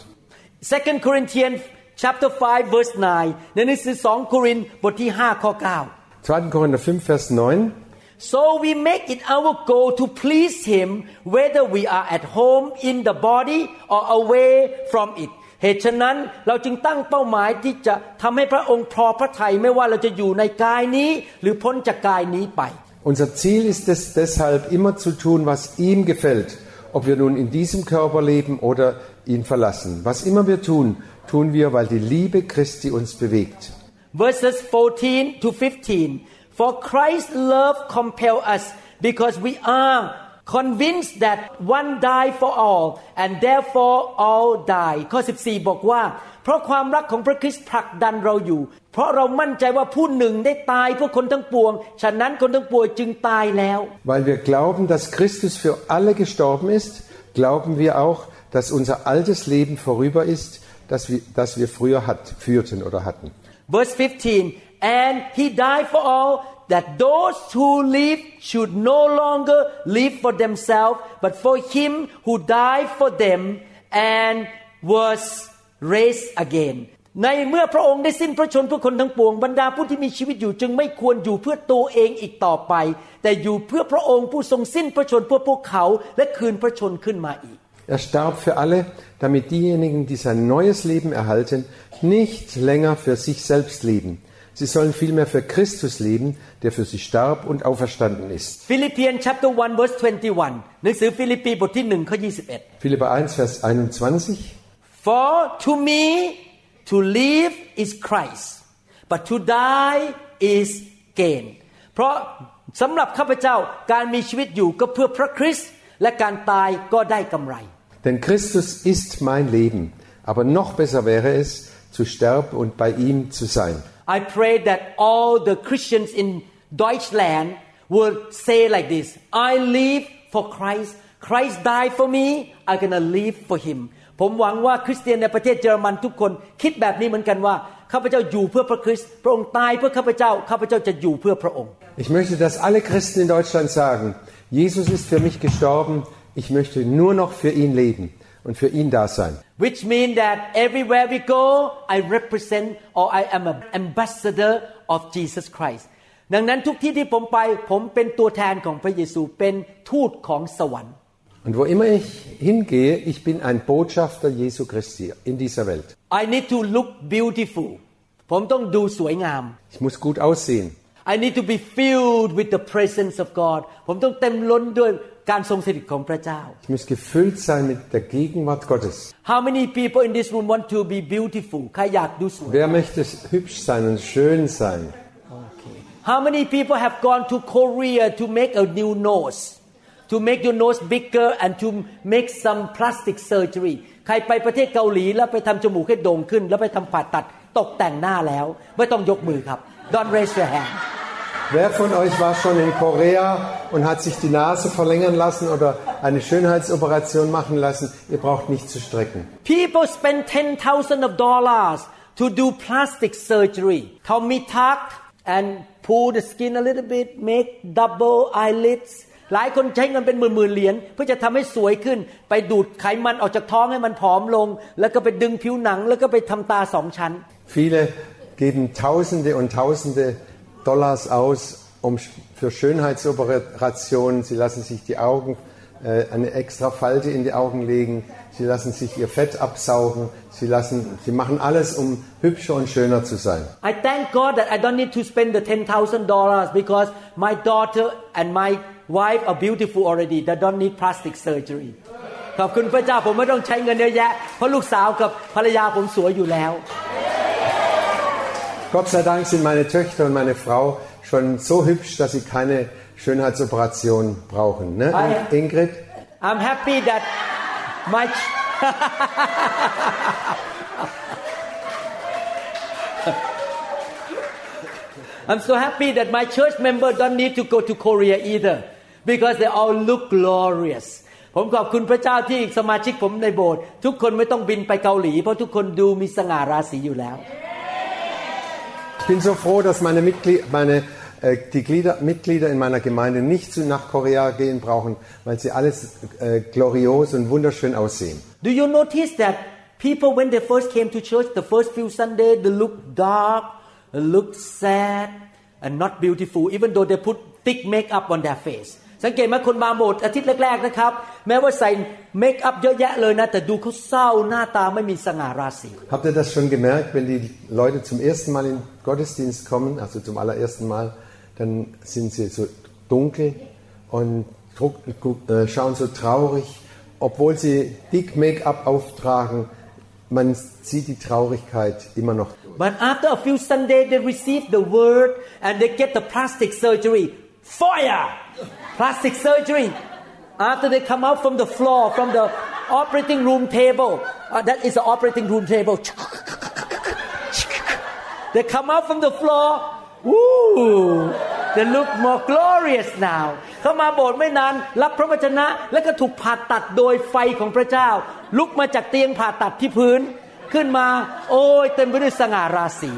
2 Corinthians chapter 5 verse 9ในหนังสือ2โครินธ์บทที่5ข้อ9 2. Korinther 5, Vers 9. So we make it our goal to please Him whether we are at home in the body or away from it เหตุฉะนั้นเราจึงตั้งเป้าหมายที่จะทำให้พระองค์พอพระทัยไม่ว่าเราจะอยู่ในกายนี้ หรือพ้นจากกายนี้ไป Unser Ziel ist es deshalb immer zu tun, was ihm gefällt, ob wir nun in diesem Körper leben oder ihn verlassen. Was immer wir tun, tun wir, weil die Liebe Christi uns bewegt. verses 14 to 15 for Christ's love compel us because we are convinced that one died for all and therefore all die ข้อ 14 บอกว่า เพราะความรักของพระคริสต์ผลักดันเราอยู่ เพราะเรามั่นใจว่าผู้หนึ่งได้ตายเพื่อคนทั้งปวง ฉะนั้นคนทั้งปวงจึงตายแล้ว Weil wir glauben, dass Christus für alle gestorben ist, glauben wir auch, dass unser altes Leben vorüber ist, das wir, das wir früher hat, führten oder hatten. Verse 15 And he died for all that those who live should no longer live for themselves but for him who died for them and was raised again ในเมื่อพระองค์ได้สิ้นพระชนเพื่อคนทั้งปวงบรรดาผู้ที่มีชีวิตอยู่จึงไม่ควรอยู่เพื่อตัวเองอีกต่อไป แต่อยู่เพื่อพระองค์ผู้ทรงสิ้นพระชนเพื่อพวกเขาและคืนพระชนขึ้นมาอีก Er starb für alle, damit diejenigen, die sein neues Leben erhalten, nicht länger für sich selbst leben. Sie sollen vielmehr für Christus leben, der für sie starb und auferstanden ist. Philippians chapter 1 verse 21หนังสือฟิลิปปีบทที่1ข้อ21 Philipper 1, Vers 21. For to me to live is Christ but to die is gain เพราะสำหรับข้าพเจ้าการมีชีวิตอยู่ก็เพื่อพระคริสต์และการตายก็ได้กำไร Denn Christus ist mein Leben, aber noch besser wäre es, zu sterben und bei ihm zu sein. I pray that all the Christians in Deutschland will say like this I live for Christ Christ died for me I'm gonna live for him ผมหวังว่าคริสเตียนในประเทศเยอรมันทุกคน คิดแบบนี้เหมือนกันว่าข้าพเจ้าอยู่เพื่อพระคริสต์พระองค์ตายเพื่อข้าพเจ้าข้าพเจ้าจะอยู่เพื่อพระองค์ Ich möchte, dass alle Christen in Deutschland sagen, Jesus ist für mich gestorben, ich möchte nur noch für ihn leben und für ihn da sein. which mean that everywhere we go I represent or I am an ambassador of Jesus Christ ดังนั้นทุกที่ที่ผมไป ผมเป็นตัวแทนของพระเยซูเป็นทูตของสวรรค์ Und wo immer ich hingehe, ich bin ein Botschafter Jesu Christi in dieser Welt. I need to look beautiful ผมต้องดูสวยงาม Ich muss gut aussehen. I need to be filled with the presence of God ผมต้องเต็มล้นด้วย การทรงสถิตของพระเจ้า Ich muss gefüllt sein mit der Gegenwart Gottes. How many people in this room want to be beautiful ใครอยากดูสวย Wer möchte hübsch sein und schön sein? How many people have gone to Korea to make a new nose to make your nose bigger and to make some plastic surgery ใครไปประเทศเกาหลีแล้วไปทำจมูกให้โด่งขึ้น แล้วไปทำผ่าตัดตกแต่งหน้าแล้ว ไม่ต้องยกมือครับ Don't raise your hand Wer von euch war schon in Korea und hat sich die Nase verlängern lassen oder eine Schönheitsoperation machen lassen? Ihr braucht nicht zu strecken. People spend 10,000 of dollars to do plastic surgery เขามี tuck and pull the skin a little bit make double eyelids หลายคนใช้เงินเป็นหมื่นๆเหรียญเพื่อจะทำให้สวยขึ้น ไปดูดไขมันออกจากท้องให้มันผอมลง แล้วก็ไปดึงผิวหนัง แล้วก็ไปทำตาสองชั้น Viele geben Tausende und Tausende Dollars aus um, für Schönheitsoperationen. Sie lassen sich die Augen, äh, eine extra Falte in die Augen legen. Sie lassen sich ihr Fett absaugen. Sie, lassen, sie machen alles, um hübscher und schöner zu sein. I thank God that I don't need to spend the 10,000 dollars because my daughter and my wife are beautiful already they don't need plastic surgery ขอบคุณพระเจ้าผมไม่ต้องใช้เงินเยอะแยะ เพราะลูกสาวกับภรรยาผมสวยอยู่แล้ว Gott sei Dank sind meine Töchter und meine Frau schon so hübsch, dass sie keine Schönheitsoperation brauchen. Ne? Ah, In Ingrid? I'm happy that my I'm so happy that my church member don't need to go to Korea either because they all look glorious ผมขอบคุณพระเจ้าที่สมาชิกผมในโบสถ์ทุกคนไม่ต้องบินไปเกาหลี เพราะทุกคนดูมีสง่าราศีอยู่แล้ว yeah bin so froh, dass meine, Mitglied, meine äh, die Glieder, Mitglieder in meiner Gemeinde nicht nach Korea gehen brauchen, weil sie alles äh, glorios und wunderschön aussehen. Do you notice that people when they first came to church the first few Sunday they look dark they look sad and not beautiful even though they put thick makeup on their face สังเกตไหมคนมาโบสถ์อาทิตย์แรกๆนะครับ แม้ว่าใส่เมคอัพเยอะแยะเลยนะ แต่ดูเขาเศร้าหน้าตาไม่มีสง่าราศี Habt ihr das schon gemerkt, wenn die Leute zum ersten Mal in den Gottesdienst kommen, also zum allerersten Mal, dann sind sie so dunkel und druck- gu- äh, schauen so traurig, obwohl sie dick Make-up auftragen, man sieht die Traurigkeit immer noch. But after a few Sunday they receive the word and they get the plastic surgery fire Plastic surgery after they come out from the floor from the operating room table uh, that is the operating room table they come out from the floor Woo! they look more glorious now เข้ามาโบสถ์ไม่นานรับพระวจนะ แล้วก็ถูกผ่าตัดโดยไฟของพระเจ้า ลุกมาจากเตียงผ่าตัดที่พื้น ขึ้นมา โอ้ยเต็มไปด้วยสง่าราศี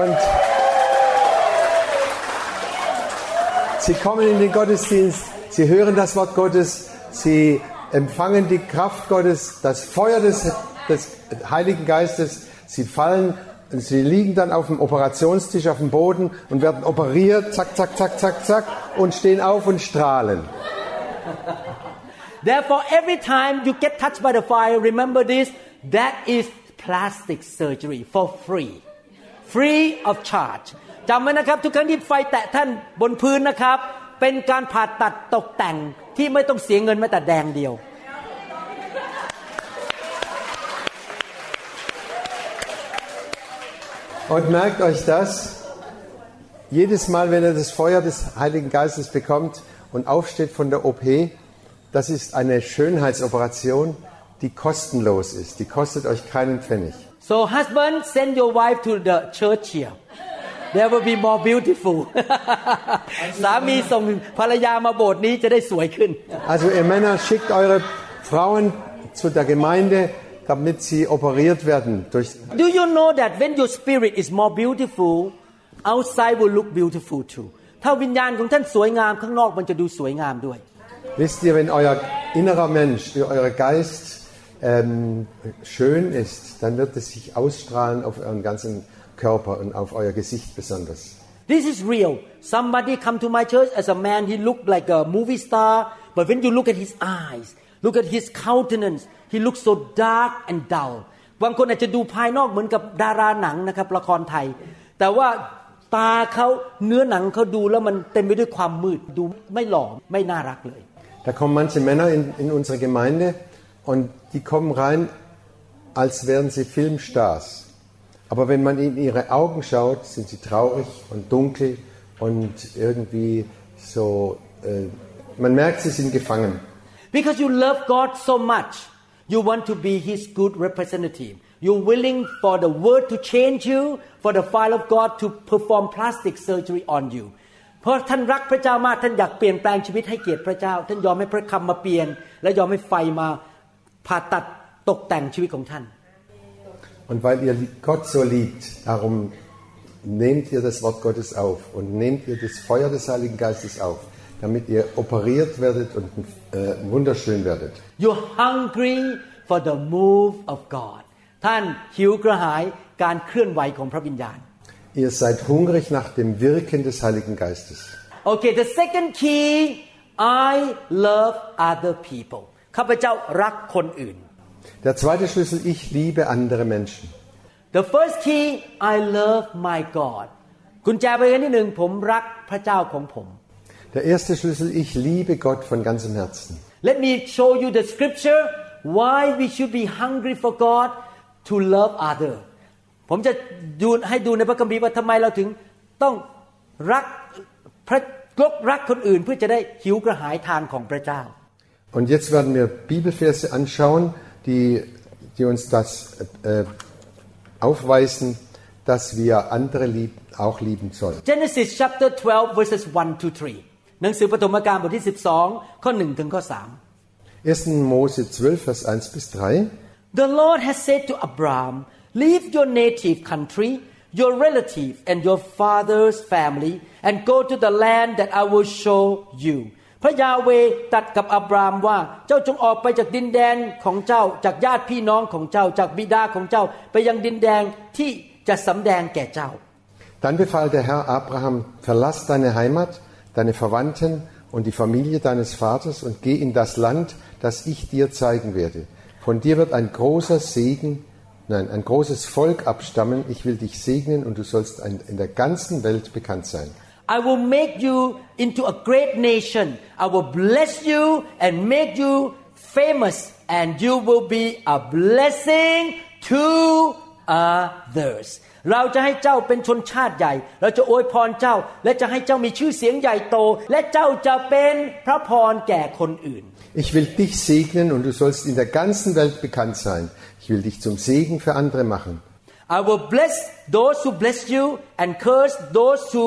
Und sie kommen in den Gottesdienst, sie hören das Wort Gottes, sie empfangen die Kraft Gottes, das Feuer des, des Heiligen Geistes, sie fallen, sie liegen dann auf dem Operationstisch auf dem Boden und werden operiert, zack, zack, zack, zack, zack, und stehen auf und strahlen. Therefore, every time you get touched by the fire, remember this that is plastic surgery for free. Free of charge. จำไว้นะครับ ทุกครั้งที่ไฟแตะท่านบนพื้นนะครับ เป็นการผ่าตัดตกแต่งที่ไม่ต้องเสียเงินแม้แต่แดงเดียว Und merkt euch das, jedes Mal, wenn ihr das Feuer des Heiligen Geistes bekommt und aufsteht von der OP, das ist eine Schönheitsoperation, die kostenlos ist. Die kostet euch keinen Pfennig. So husband send your wife to the church here there will be more beautiful สามีส่งภรรยามาโบสถ์นี้จะได้สวยขึ้น Also ihr Männer schickt eure Frauen zu der Gemeinde, damit sie operiert werden. Durch, Do you know that when your spirit is more beautiful outside will look beautiful too ถ้าวิญญาณของท่านสวยงามข้างนอกมันจะดูสวยงามด้วย wisst ihr, wenn euer innerer Mensch, euer Geist ähm, schön ist, dann wird es sich ausstrahlen auf euren ganzen Körper und auf euer Gesicht besonders. This is real somebody come to my church as a man he looked like a movie star but when you look at his eyes look at his countenance he looks so dark and dull บางคนอาจจะดูภายนอกเหมือนกับดาราหนังนะครับละครไทย แต่ว่าตาเขาเนื้อหนังเขาดูแล้วมันเต็มไปด้วยความมืดดูไม่หล่อไม่น่ารักเลย Da kommen manche Männer in, in unsere Gemeinde und die kommen rein, als wären sie Filmstars. Aber wenn man in ihre Augen schaut, sind sie traurig und dunkel und irgendwie so, äh, man merkt, sie sind gefangen. Because you love God so much, you want to be His good representative. You're willing for the word to change you, for the fire of God to perform plastic surgery on you. เพราะท่านรักพระเจ้ามากท่านอยากเปลี่ยนแปลงชีวิตให้เกียรติพระเจ้า ท่านยอมให้พระคำมาเปลี่ยน และยอมให้ไฟมาผ่าตัดตกแต่งชีวิตของท่าน Und weil ihr Gott so liebt, darum nehmt ihr das Wort Gottes auf und nehmt ihr das Feuer des Heiligen Geistes auf, damit ihr operiert werdet und äh, wunderschön werdet. You're hungry for the move of God ท่านหิวกระหายการเคลื่อนไหวของพระวิญญาณ Ihr seid hungrig nach dem Wirken des Heiligen Geistes. Okay the second key I love other people ข้าพเจ้ารักคนอื่น Der zweite Schlüssel, ich liebe andere Menschen. The first key I love my God กุญแจประการที่หนึ่งผมรักพระเจ้าของผม Der erste Schlüssel, ich liebe Gott von ganzem Herzen. Let me show you the scripture why we should be hungry for God to love other ผมจะดูให้ดูในพระคัมภีร์ว่าทำไมเราถึงต้องรักพระกกรักคนอื่น เพื่อจะได้หิวกระหายทางของพระเจ้า Und jetzt werden wir Bibelverse anschauen, die, die uns das äh, aufweisen, dass wir andere lieb, auch lieben sollen. Genesis chapter 12 verses 1 to 3หนังสือปฐมกาลบทที่ 12 ข้อ 1 ถึงข้อ 3 1. Mose 12, Vers 1 bis 3. The Lord has said to Abraham, Leave your native country, your relative, and your father's family, and go to the land that I will show you. พระยาเวห์ตรัดกับอับรามว่าเจ้าจงออกไปจากดินแดนของเจ้าจากญาติพี่น้องของเจ้าจากบิดาของเจ้า ไปยังดินแดนที่จะสำแดงแก่เจ้า Dann befahl der Herr Abraham, verlass deine Heimat, deine Verwandten und die Familie deines Vaters und geh in das Land, das ich dir zeigen werde. Von dir wird ein großer Segen, nein, ein großes Volk abstammen. Ich will dich segnen und du sollst ein, in der ganzen Welt bekannt sein. I will make you into a great nation. I will bless you and make you famous, and you will be a blessing to others. เราจะให้เจ้าเป็นชนชาติใหญ่ เราจะอวยพรเจ้า และจะให้เจ้ามีชื่อเสียงใหญ่โต และเจ้าจะเป็นพระพรแก่คนอื่น Ich will dich segnen und du sollst in der ganzen Welt bekannt sein. Ich will dich zum Segen für andere machen. I will bless those who bless you and curse those who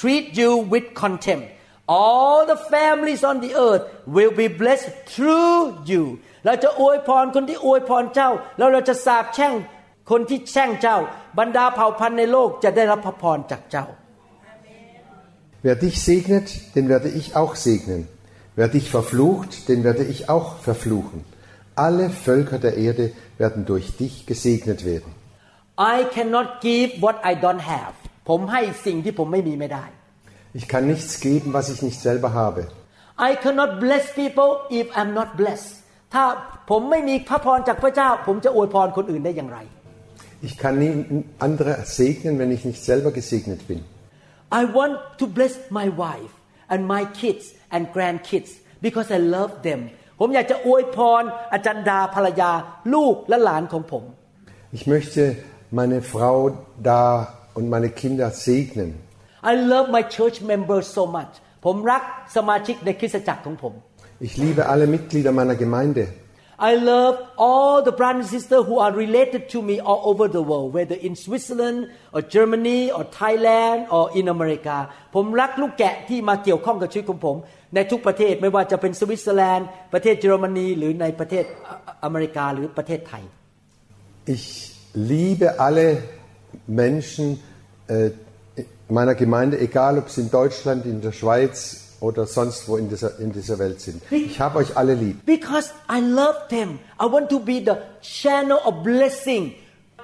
treat you with contempt. All the families on the earth will be blessed through you. เราจะอวยพรคนที่อวยพรเจ้า แล้วเราจะสาปแช่งคนที่แช่งเจ้า บรรดาเผ่าพันธุ์ในโลกจะได้รับพระพรจากเจ้า Wer dich segnet, den werde ich auch segnen. Wer dich verflucht, den werde ich auch verfluchen. Alle Völker der Erde werden durch dich gesegnet werden. I cannot give what I don't have ผมให้สิ่งที่ผมไม่มีไม่ได้ Ich kann nichts geben, was ich nicht selber habe. I cannot bless people if I'm not blessed ถ้าผมไม่มีพระพรจากพระเจ้า ผมจะอวยพรคนอื่นได้อย่างไร Ich kann nie andere segnen, wenn ich nicht selber gesegnet bin. I want to bless my wife and my kids and grandkids because I love them ผมอยากจะอวยพรอาจารย์ดาภรรยาลูกและหลานของผม Ich möchte meine Frau da und meine Kinder segnen. I love my church members so much ผมรักสมาชิกในคริสตจักรของผม Ich liebe alle Mitglieder meiner Gemeinde. I love all the brothers and sisters who are related to me all over the world whether in Switzerland or Germany or Thailand or in America ผมรักลูกแกะที่มาเกี่ยวข้องกับชีวิตของผม ในทุกประเทศไม่ว่าจะเป็นสวิตเซอร์แลนด์ ประเทศเยอรมนี หรือในประเทศอเมริกาหรือประเทศไทย Ich liebe alle Menschen äh, meiner Gemeinde, egal ob sie in Deutschland, in der Schweiz oder sonst wo in dieser, in dieser Welt sind. Ich habe euch alle lieb. because I love them I want to be the channel of blessing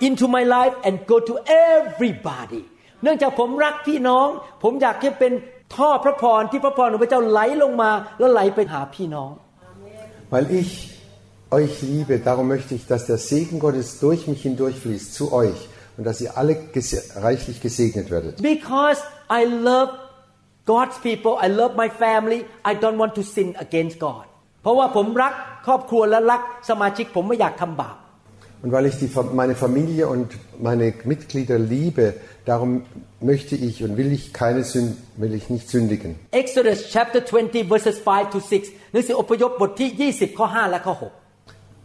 into my life and go to everybody เนื่องจากผมรักพี่น้อง ผมอยากให้เป็นท่อพระพรที่พระพรของพระเจ้าไหลลงมา แล้วไหลไปหาพี่น้อง Weil ich euch liebe, darum möchte ich, dass der Segen Gottes durch mich hindurchfließt zu euch und dass ihr alle gese reichlich gesegnet werdet. because I love God's people I love my family I don't want to sin against God เพราะว่าผมรักครอบครัวและรักสมาชิกผมไม่อยากทำบาป Und weil ich die, meine Familie und meine Mitglieder liebe, darum möchte ich und will ich keine Sünd, will ich nicht sündigen. Exodus chapter 20 verses 5 to 6หนังสืออพยพบทที่ 20 ข้อ 5 และข้อ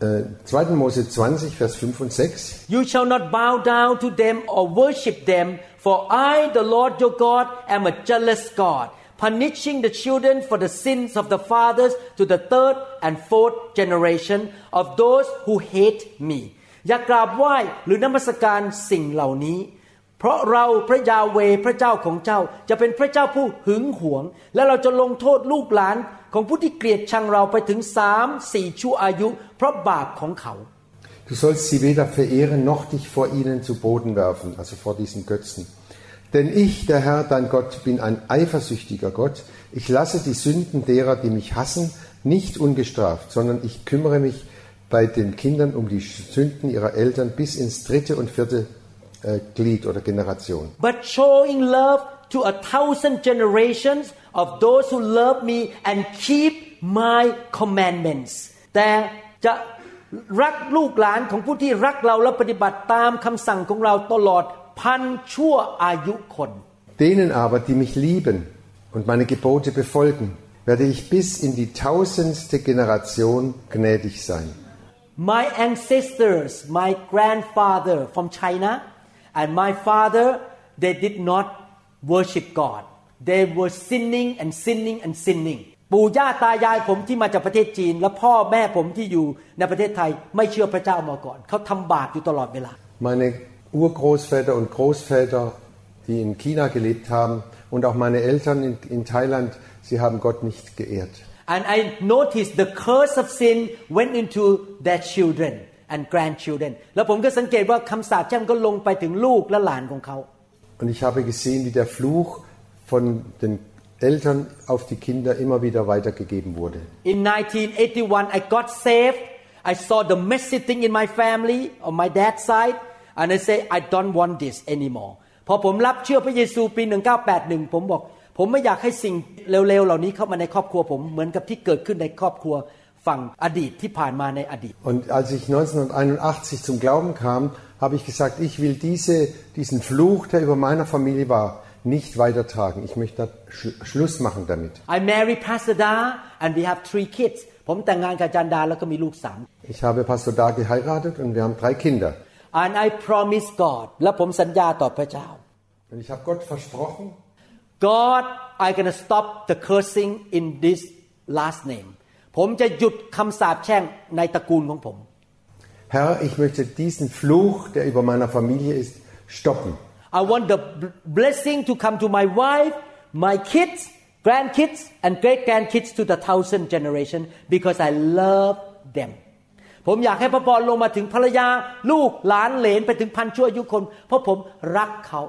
Äh, 2. Mose 20, Vers 5 und 6. You shall not bow down to them or worship them for I the Lord your God am a jealous God punishing the children for the sins of the fathers to the third and fourth generation of those who hate me อย่ากราบไหว้หรือนมัสการสิ่งเหล่านี้ เพราะเราพระยาเวพระเจ้าของเจ้าจะเป็นพระเจ้าผู้หึงหวง และเราจะลงโทษลูกหลาน ของผู้ที่เกลียดชังเราไปถึงสามสี่ชั่วอายุ เพราะบาปของเขา Du sollst sie weder verehren noch dich vor ihnen zu Boden werfen, also vor diesen Götzen. Denn ich, der Herr, dein Gott, bin ein eifersüchtiger Gott. Ich lasse die Sünden derer, die mich hassen, nicht ungestraft, sondern ich kümmere mich bei den Kindern um die Sünden ihrer Eltern bis ins dritte und vierte äh, Glied oder Generation. but showing love to a thousand generations of those who love me and keep my commandments แต่จะรักลูกหลานของผู้ที่รักเราและปฏิบัติตามคำสั่งของเราตลอดพันชั่วอายุคน Denen aber, die mich lieben und meine Gebote befolgen, werde ich bis in die tausendste Generation gnädig sein. My ancestors my grandfather from China and my father they did not worship God they were sinning and sinning and sinning ปู่ย่าตายายผมที่มาจากประเทศจีน และพ่อแม่ผมที่อยู่ในประเทศไทยไม่เชื่อพระเจ้ามาก่อน เขาทำบาปอยู่ตลอดเวลา Meine Urgroßväter und Großväter, die in China gelebt haben, und auch meine Eltern in, in Thailand, sie haben Gott nicht geehrt. and I noticed the curse of sin went into their children and grandchildren แล้วผมก็สังเกตว่าคำสาปแช่งก็ลงไปถึงลูกและหลานของเขา Und ich habe gesehen, wie der Fluch von den Eltern auf die Kinder immer wieder weitergegeben wurde. In 1981, I got saved. I saw the messy thing in my family on my dad's side, and I say, I don't want this anymore. พอผมรับเชื่อพระเยซูปี 1981 ผมบอก ผมไม่อยากให้สิ่งเร็วๆ เหล่านี้เข้ามาในครอบครัวผมเหมือนกับที่เกิดขึ้นในครอบครัวฝั่งอดีตที่ผ่านมาในอดีต Und als ich 1981 zum Glauben kam, habe ich gesagt, ich will diese, diesen Fluch, der über meiner Familie war, nicht weitertragen. Ich möchte da Sch Schluss machen damit. I married Pastor Da and we have three kids ผมแต่งงานกับอาจันดาแล้วก็มีลูกสาม Ich habe Pastor Da geheiratet und wir haben drei Kinder. and I promise God และผมสัญญาต่อพระเจ้า Und ich habe Gott versprochen, God I'm gonna stop the cursing in this last name ผมจะหยุดคำสาปแช่งในตระกูลของผม Herr, ich möchte diesen Fluch, der über meiner Familie ist, stoppen. I want the b- blessing to come to my wife my kids grandkids and great grandkids to the thousand generation because I love them ผมอยากให้พระพรลงมาถึงภรรยา ลูกหลานเหลนไปถึงพันชั่วอายุคน เพราะผมรักเขา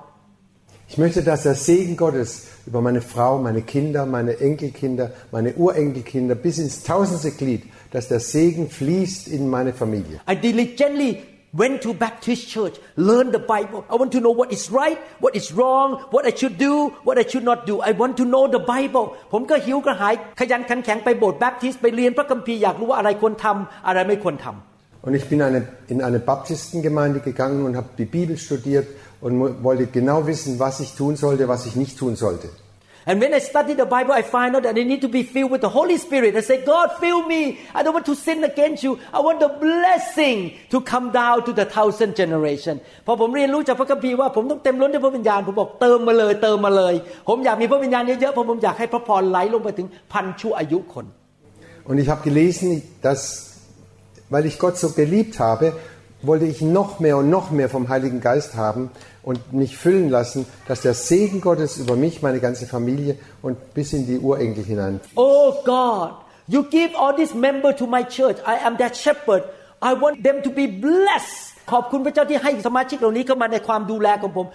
Ich möchte, dass der Segen Gottes über meine Frau, meine Kinder, meine Enkelkinder, meine Urenkelkinder bis ins tausendste Glied, dass der Segen fließt in meine Familie. I diligently went to Baptist church, learned the Bible. I want to know what is right, what is wrong, what I should do, what I should not do. I want to know the Bible. ผมก็หิวกระหายขยันขันแข็งไปโบสถ์แบปทิสต์ไปเรียนพระคัมภีร์อยากรู้ว่าอะไรควรทำอะไรไม่ควรทำ Und ich bin eine, in eine Baptistengemeinde gegangen und habe die Bibel studiert und mu- wollte genau wissen, was ich tun sollte, was ich nicht tun sollte. And when I study the Bible, I find out that I need to be filled with the Holy Spirit. I say, God, fill me. I don't want to sin against you. I want the blessing to come down to the thousand generation. พอผมเรียนรู้จากพระคัมภีร์ว่าผมต้องเต็มล้นด้วยพระวิญญาณ ผมบอกเติมมาเลย เติมมาเลย ผมอยากมีพระวิญญาณเยอะๆ เพราะผมอยากให้พระพรไหลลงไปถึงพันชั่วอายุคน Und ich habe gelesen, dass, weil ich Gott so geliebt habe, wollte ich noch mehr und noch mehr vom Heiligen Geist haben und mich füllen lassen, dass der Segen Gottes über mich, meine ganze Familie und bis in die Urenkel hinein. Oh God, you give all these members to my church. I am that shepherd. I want them to be blessed. ขอบคุณพระเจ้าที่ให้สมาชิกเหล่านี้เข้ามาในความดูแลของผม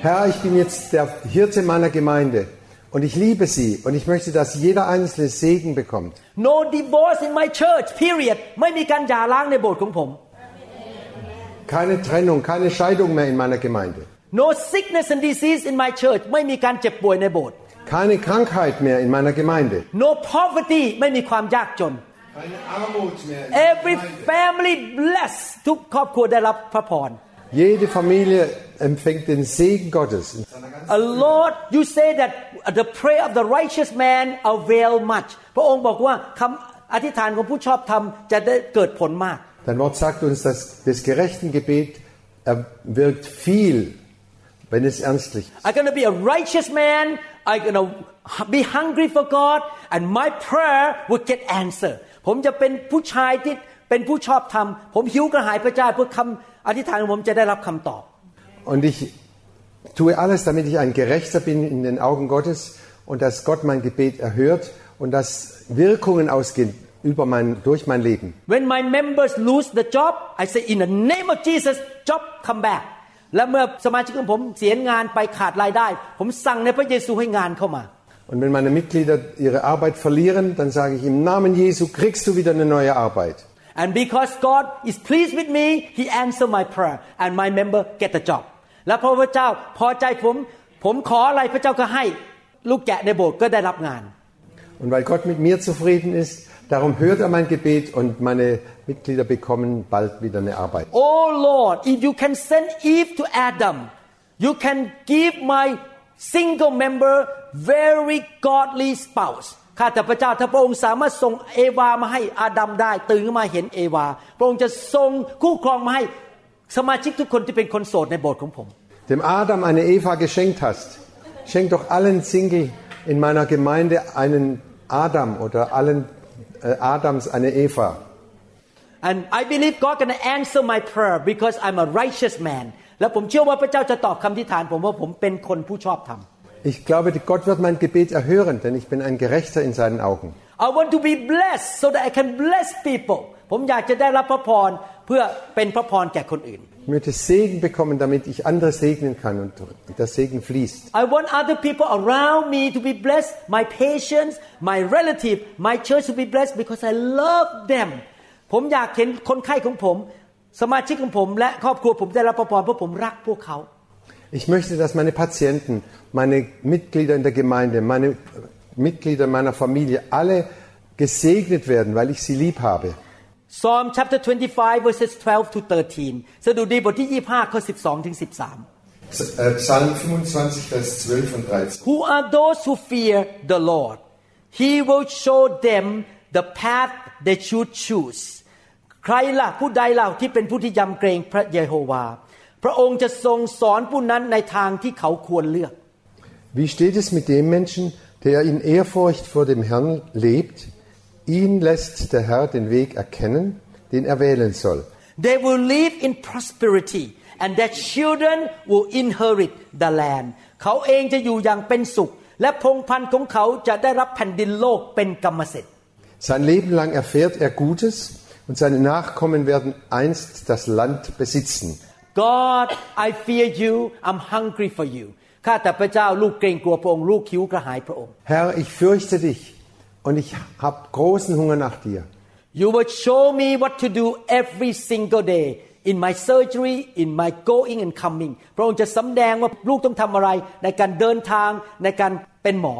Herr, ich bin jetzt der Hirte meiner Gemeinde. und ich liebe sie und ich möchte, dass jeder einzelne Segen bekommt. No divorce in my church period ไม่มีการหย่าร้างในโบสถ์ของผม Keine Trennung, keine Scheidung mehr in meiner Gemeinde. No sickness and disease in my church ไม่มีการเจ็บป่วยในโบสถ์ Keine Krankheit mehr in meiner Gemeinde. No poverty ไม่มีความยากจน Keine Armut mehr. Every family blessed ทุกครอบครัวได้รับพระพร Jede Familie empfängt den Segen Gottes. A Lord you say that the prayer of the righteous man avail much พระองค์บอกว่าคำอธิษฐานของผู้ชอบธรรมจะได้เกิดผลมาก Dein Wort sagt uns, dass das gerechten Gebet wirkt viel, wenn es ernstlich ist. I'm gonna be a righteous man I'm gonna be hungry for God and my prayer will get answer ผมจะเป็นผู้ชายที่เป็นผู้ชอบธรรม ผมหิวกระหายพระเจ้าเพื่อคำ อธิษฐานของผมจะได้รับคำตอบ Und ich tue alles, damit ich ein Gerechter bin in den Augen Gottes und dass Gott mein Gebet erhört und dass Wirkungen ausgehen über mein, durch mein Leben. When my members lose the job I say in the name of Jesus job come back และเมื่อสมาชิกของผมเสียงานไปขาดรายได้ ผมสั่งในพระเยซูให้งานเข้ามา Und wenn meine Mitglieder ihre Arbeit verlieren, dann sage ich, im Namen Jesu kriegst du wieder eine neue Arbeit. And because God is pleased with me He answer my prayer and my member get the job และเพราะพระเจ้าพอใจผม ผมขออะไรพระเจ้าก็ให้ ลูกแกะในโบสถ์ก็ได้รับงาน Und weil Gott mit mir zufrieden ist, darum hört er mein Gebet und meine Mitglieder bekommen bald wieder eine Arbeit. Oh Lord if you can send Eve to Adam you can give my single member very godly spouse ข้าแต่พระเจ้าถ้าพระองค์สามารถส่งเอวามาให้อาดัมได้ ตื่นขึ้นมาเห็นเอวา พระองค์จะส่งคู่ครองมาให้สมาชิกทุกคนที่เป็นคนโสดในโบสถ์ของผม dem Adam eine Eva geschenkt hast, schenk doch allen Single in meiner Gemeinde einen Adam oder allen äh, Adams eine Eva. and I believe God gonna answer my prayer because I'm a righteous man และผมเชื่อว่าพระเจ้าจะตอบคำที่ฐานผมว่าผมเป็นคนผู้ชอบธรรม Ich glaube, Gott wird mein Gebet erhören, denn ich bin ein Gerechter in seinen Augen. I want to be blessed so that I can bless people ผมอยากจะได้รับพระพรเพื่อเป็นพระพรแก่คนอื่น Ich möchte Segen bekommen, damit ich andere segnen kann und der Segen fließt. I want other people around me to be blessed my patients my relative my church to be blessed because I love them ผมอยากเห็นคนไข้ของผม สมาชิกของผม และครอบครัวผมได้รับพระพรเพราะผมรักพวกเขา Ich möchte, dass meine Patienten, meine Mitglieder in der Gemeinde, meine Mitglieder meiner Familie alle gesegnet werden, weil ich sie lieb habe. Psalm chapter 25 verses 12 to 13 สดุดีบทที่ 25 ข้อ 12 ถึง 13 Psalm 25, Vers 12 und 13. Who are those who fear the Lord He will show them the path they should choose ใครล่ะผู้ใดล่ะที่เป็นผู้ที่ยำเกรงพระเยโฮวา พระองค์จะทรงสอนผู้นั้นในทางที่เขาควรเลือก Wie steht es mit dem Menschen, der in Ehrfurcht vor dem Herrn lebt? Ihn lässt der Herr den Weg erkennen, den er wählen soll. They will live in prosperity and their children will inherit the land เขาเองจะอยู่อย่างเป็นสุข และพงศ์พันธุ์ของเขาจะได้รับแผ่นดินโลกเป็นกรรมสิทธิ์ Sein Leben lang erfährt er Gutes und seine Nachkommen werden einst das Land besitzen. God I fear you I'm hungry for you ข้าแต่พระเจ้าลูกเกรงกลัวพระองค์ลูกคิ้วกระหายพระองค์ Herr, ich fürchte dich und ich habe großen Hunger nach dir. You will show me what to do every single day in my surgery in my going and coming พระองค์จะสำแดงว่าลูกต้องทำอะไรในการเดินทางในการเป็นหมอ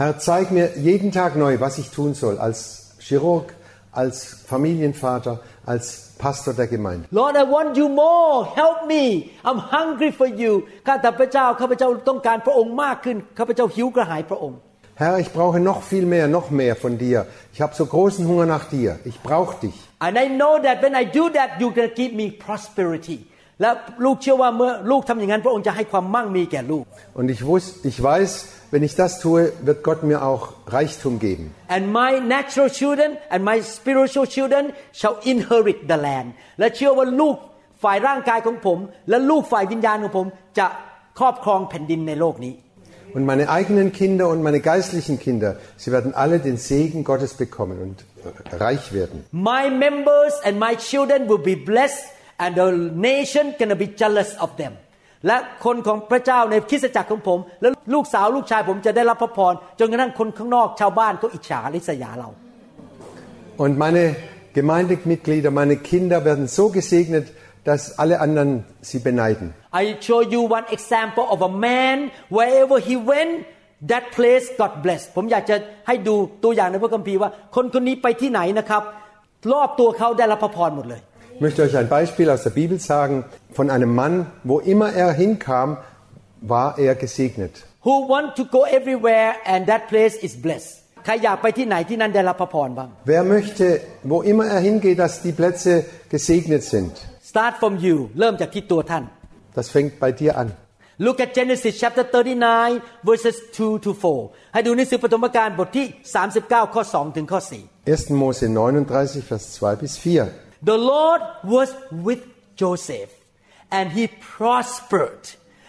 Herr, zeig mir jeden Tag neu, was ich tun soll, als Chirurg, als Familienvater, als Pastor der Gemeinde. Lord I want you more help me I'm hungry for you ข้าแต่พระเจ้าข้าพเจ้าต้องการพระองค์มากขึ้นข้าพเจ้าหิวกระหายพระองค์ Herr, ich brauche noch viel mehr, noch mehr von dir. Ich habe so großen Hunger nach dir. Ich brauche dich. and I know that when I do that you can give me prosperity และลูกเชื่อว่าเมื่อลูกทำอย่างนั้นพระองค์จะให้ความมั่งมีแก่ลูก Und ich, wus, ich weiß, wenn ich das tue, wird Gott mir auch Reichtum geben. and my natural children and my spiritual children shall inherit the land และเชื่อว่าลูกฝ่ายร่างกายของผม และลูกฝ่ายวิญญาณของผมจะครอบครองแผ่นดินในโลกนี้ Und meine eigenen Kinder und meine geistlichen Kinder, sie werden alle den Segen Gottes bekommen und äh, reich werden. my members and my children will be blessed and the nation gonna be jealous of them และคนของพระเจ้าในคริสตจักรของผม และลูกสาวลูกชายผมจะได้รับพระพรจนกระทั่งคนข้างนอกชาวบ้านก็อิจฉาริษยาเรา Und meine Gemeindemitglieder, meine Kinder werden so gesegnet, dass alle anderen sie beneiden. I show you one example of a man wherever he went that place got blessed ผมอยากจะให้ดูตัวอย่างในพระคัมภีร์ว่า คนคนนี้ไปที่ไหนนะครับ รอบตัวเขาได้รับพระพรหมดเลย Ich möchte euch ein Beispiel aus der Bibel sagen von einem Mann, wo immer er hinkam, war er gesegnet. Who want to go everywhere and that place is blessed ใครอยากไปที่ไหนที่นั่นได้รับพระพรบ้าง Wer möchte, wo immer er hingeht, dass die Plätze gesegnet sind? Start from you เริ่มจากที่ตัวท่าน Das fängt bei dir an. Look at Genesis chapter 39 verses 2 to 4 ให้ดูหนังสือปฐมกาลบทที่ 39 ข้อ 2 ถึงข้อ 4 1. Mose 39, Vers 2 bis 4. The Lord was with Joseph and he prospered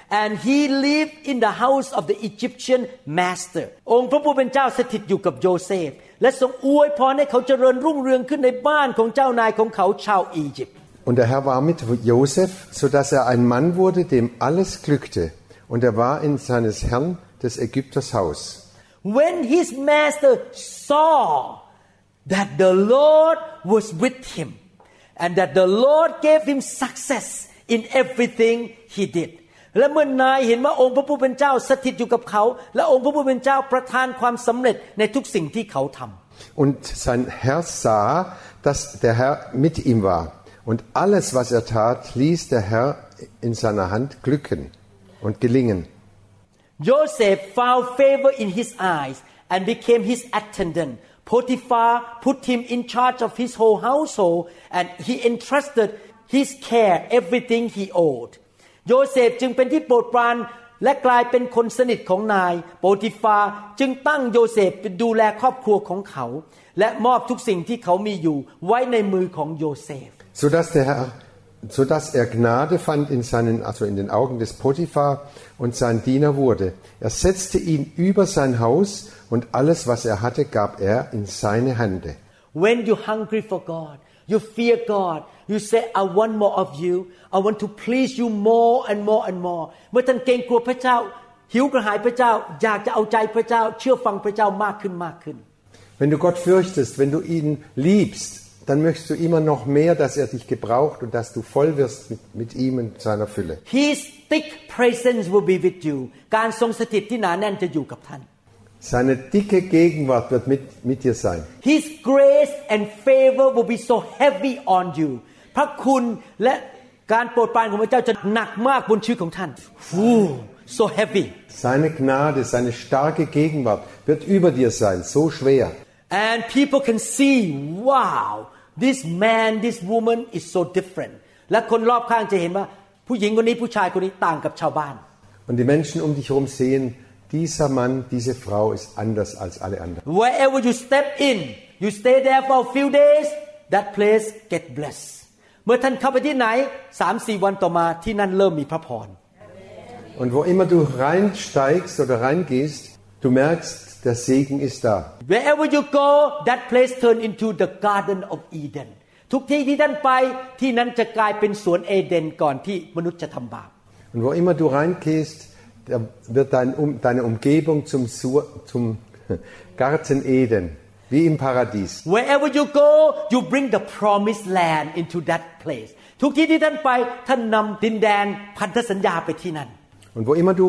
and he lived in the house of the Egyptian master องค์พระผู้เป็นเจ้าสถิตอยู่กับโยเซฟ และทรงอวยพรให้เขาเจริญรุ่งเรืองขึ้นในบ้านของเจ้านายของเขาชาวอียิปต์ Und der Herr war mit Josef, so dass er ein Mann wurde, dem alles glückte. Und er war in seines Herrn des Ägypters Haus. When his master saw that the Lord was with him and that the Lord gave him success in everything he did และเมื่อนายเห็นว่าองค์พระผู้เป็นเจ้าสถิตอยู่กับเขา และองค์พระผู้เป็นเจ้าประทานความสำเร็จในทุกสิ่งที่เขาทำ Und sein Herr sah, dass der Herr mit ihm war. Und alles, was er tat, ließ der Herr in seiner Hand glücken und gelingen. Joseph found favor in his eyes and became his attendant. Potiphar put him in charge of his whole household and he entrusted his care everything he owed โยเซฟจึงเป็นที่โปรดปรานและกลายเป็นคนสนิทของนาย โปติฟาจึงตั้งโยเซฟเป็นดูแลครอบครัวของเขา และมอบทุกสิ่งที่เขามีอยู่ไว้ในมือของโยเซฟ sodass der Herr sodass er Gnade fand in seinen also in den Augen des Potiphar und sein Diener wurde. Er setzte ihn über sein Haus und alles was er hatte gab er in seine Hände. When you hungry for God you fear God you say I want more of you I want to please you more and more and more เมื่อท่านเกรงกลัวพระเจ้า หิวกระหายพระเจ้า อยากจะเอาใจพระเจ้า เชื่อฟังพระเจ้ามากขึ้นมากขึ้น Wenn du Gott fürchtest, wenn du ihn liebst, dann möchtest du immer noch mehr, dass er dich gebraucht und dass du voll wirst mit, mit ihm und seiner Fülle. His thick presence will be with you การทรงสถิตที่หนาแน่นจะอยู่กับท่าน Seine dicke Gegenwart wird mit, mit dir sein. His grace and favor will be so heavy on you พระคุณและการโปรดปรานของพระเจ้าจะหนักมากบนชีวิตของท่าน Ooh, so heavy Seine Gnade, seine starke Gegenwart wird über dir sein, so schwer. and people can see wow this man this woman is so different และคนรอบข้างจะเห็นว่า ผู้หญิงคนนี้ผู้ชายคนนี้ต่างกับชาวบ้าน Und die Menschen um dich herum sehen, dieser Mann, diese Frau ist anders als alle anderen. wherever you step in you stay there for a few days that place get blessed เมื่อท่านเข้าไปที่ไหนสามสี่วันต่อมาที่นั่นเริ่มมีพระพร Und wo immer du reinsteigst oder reingehst, du merkst, der Segen ist da. wherever you go that place turn into the garden of Eden ทุกที่ที่ท่านไปที่นั้นจะกลายเป็นสวนเอเดนก่อนที่มนุษย์จะทำบาป Und wo immer du reingehst, da wird dein, um, deine Umgebung zum, Sur, zum Garten Eden, wie im Paradies. wherever you go you bring the promised land into that place ทุกที่ที่ท่านไปท่านนำดินแดนพันธสัญญาไปที่นั่น Und wo immer du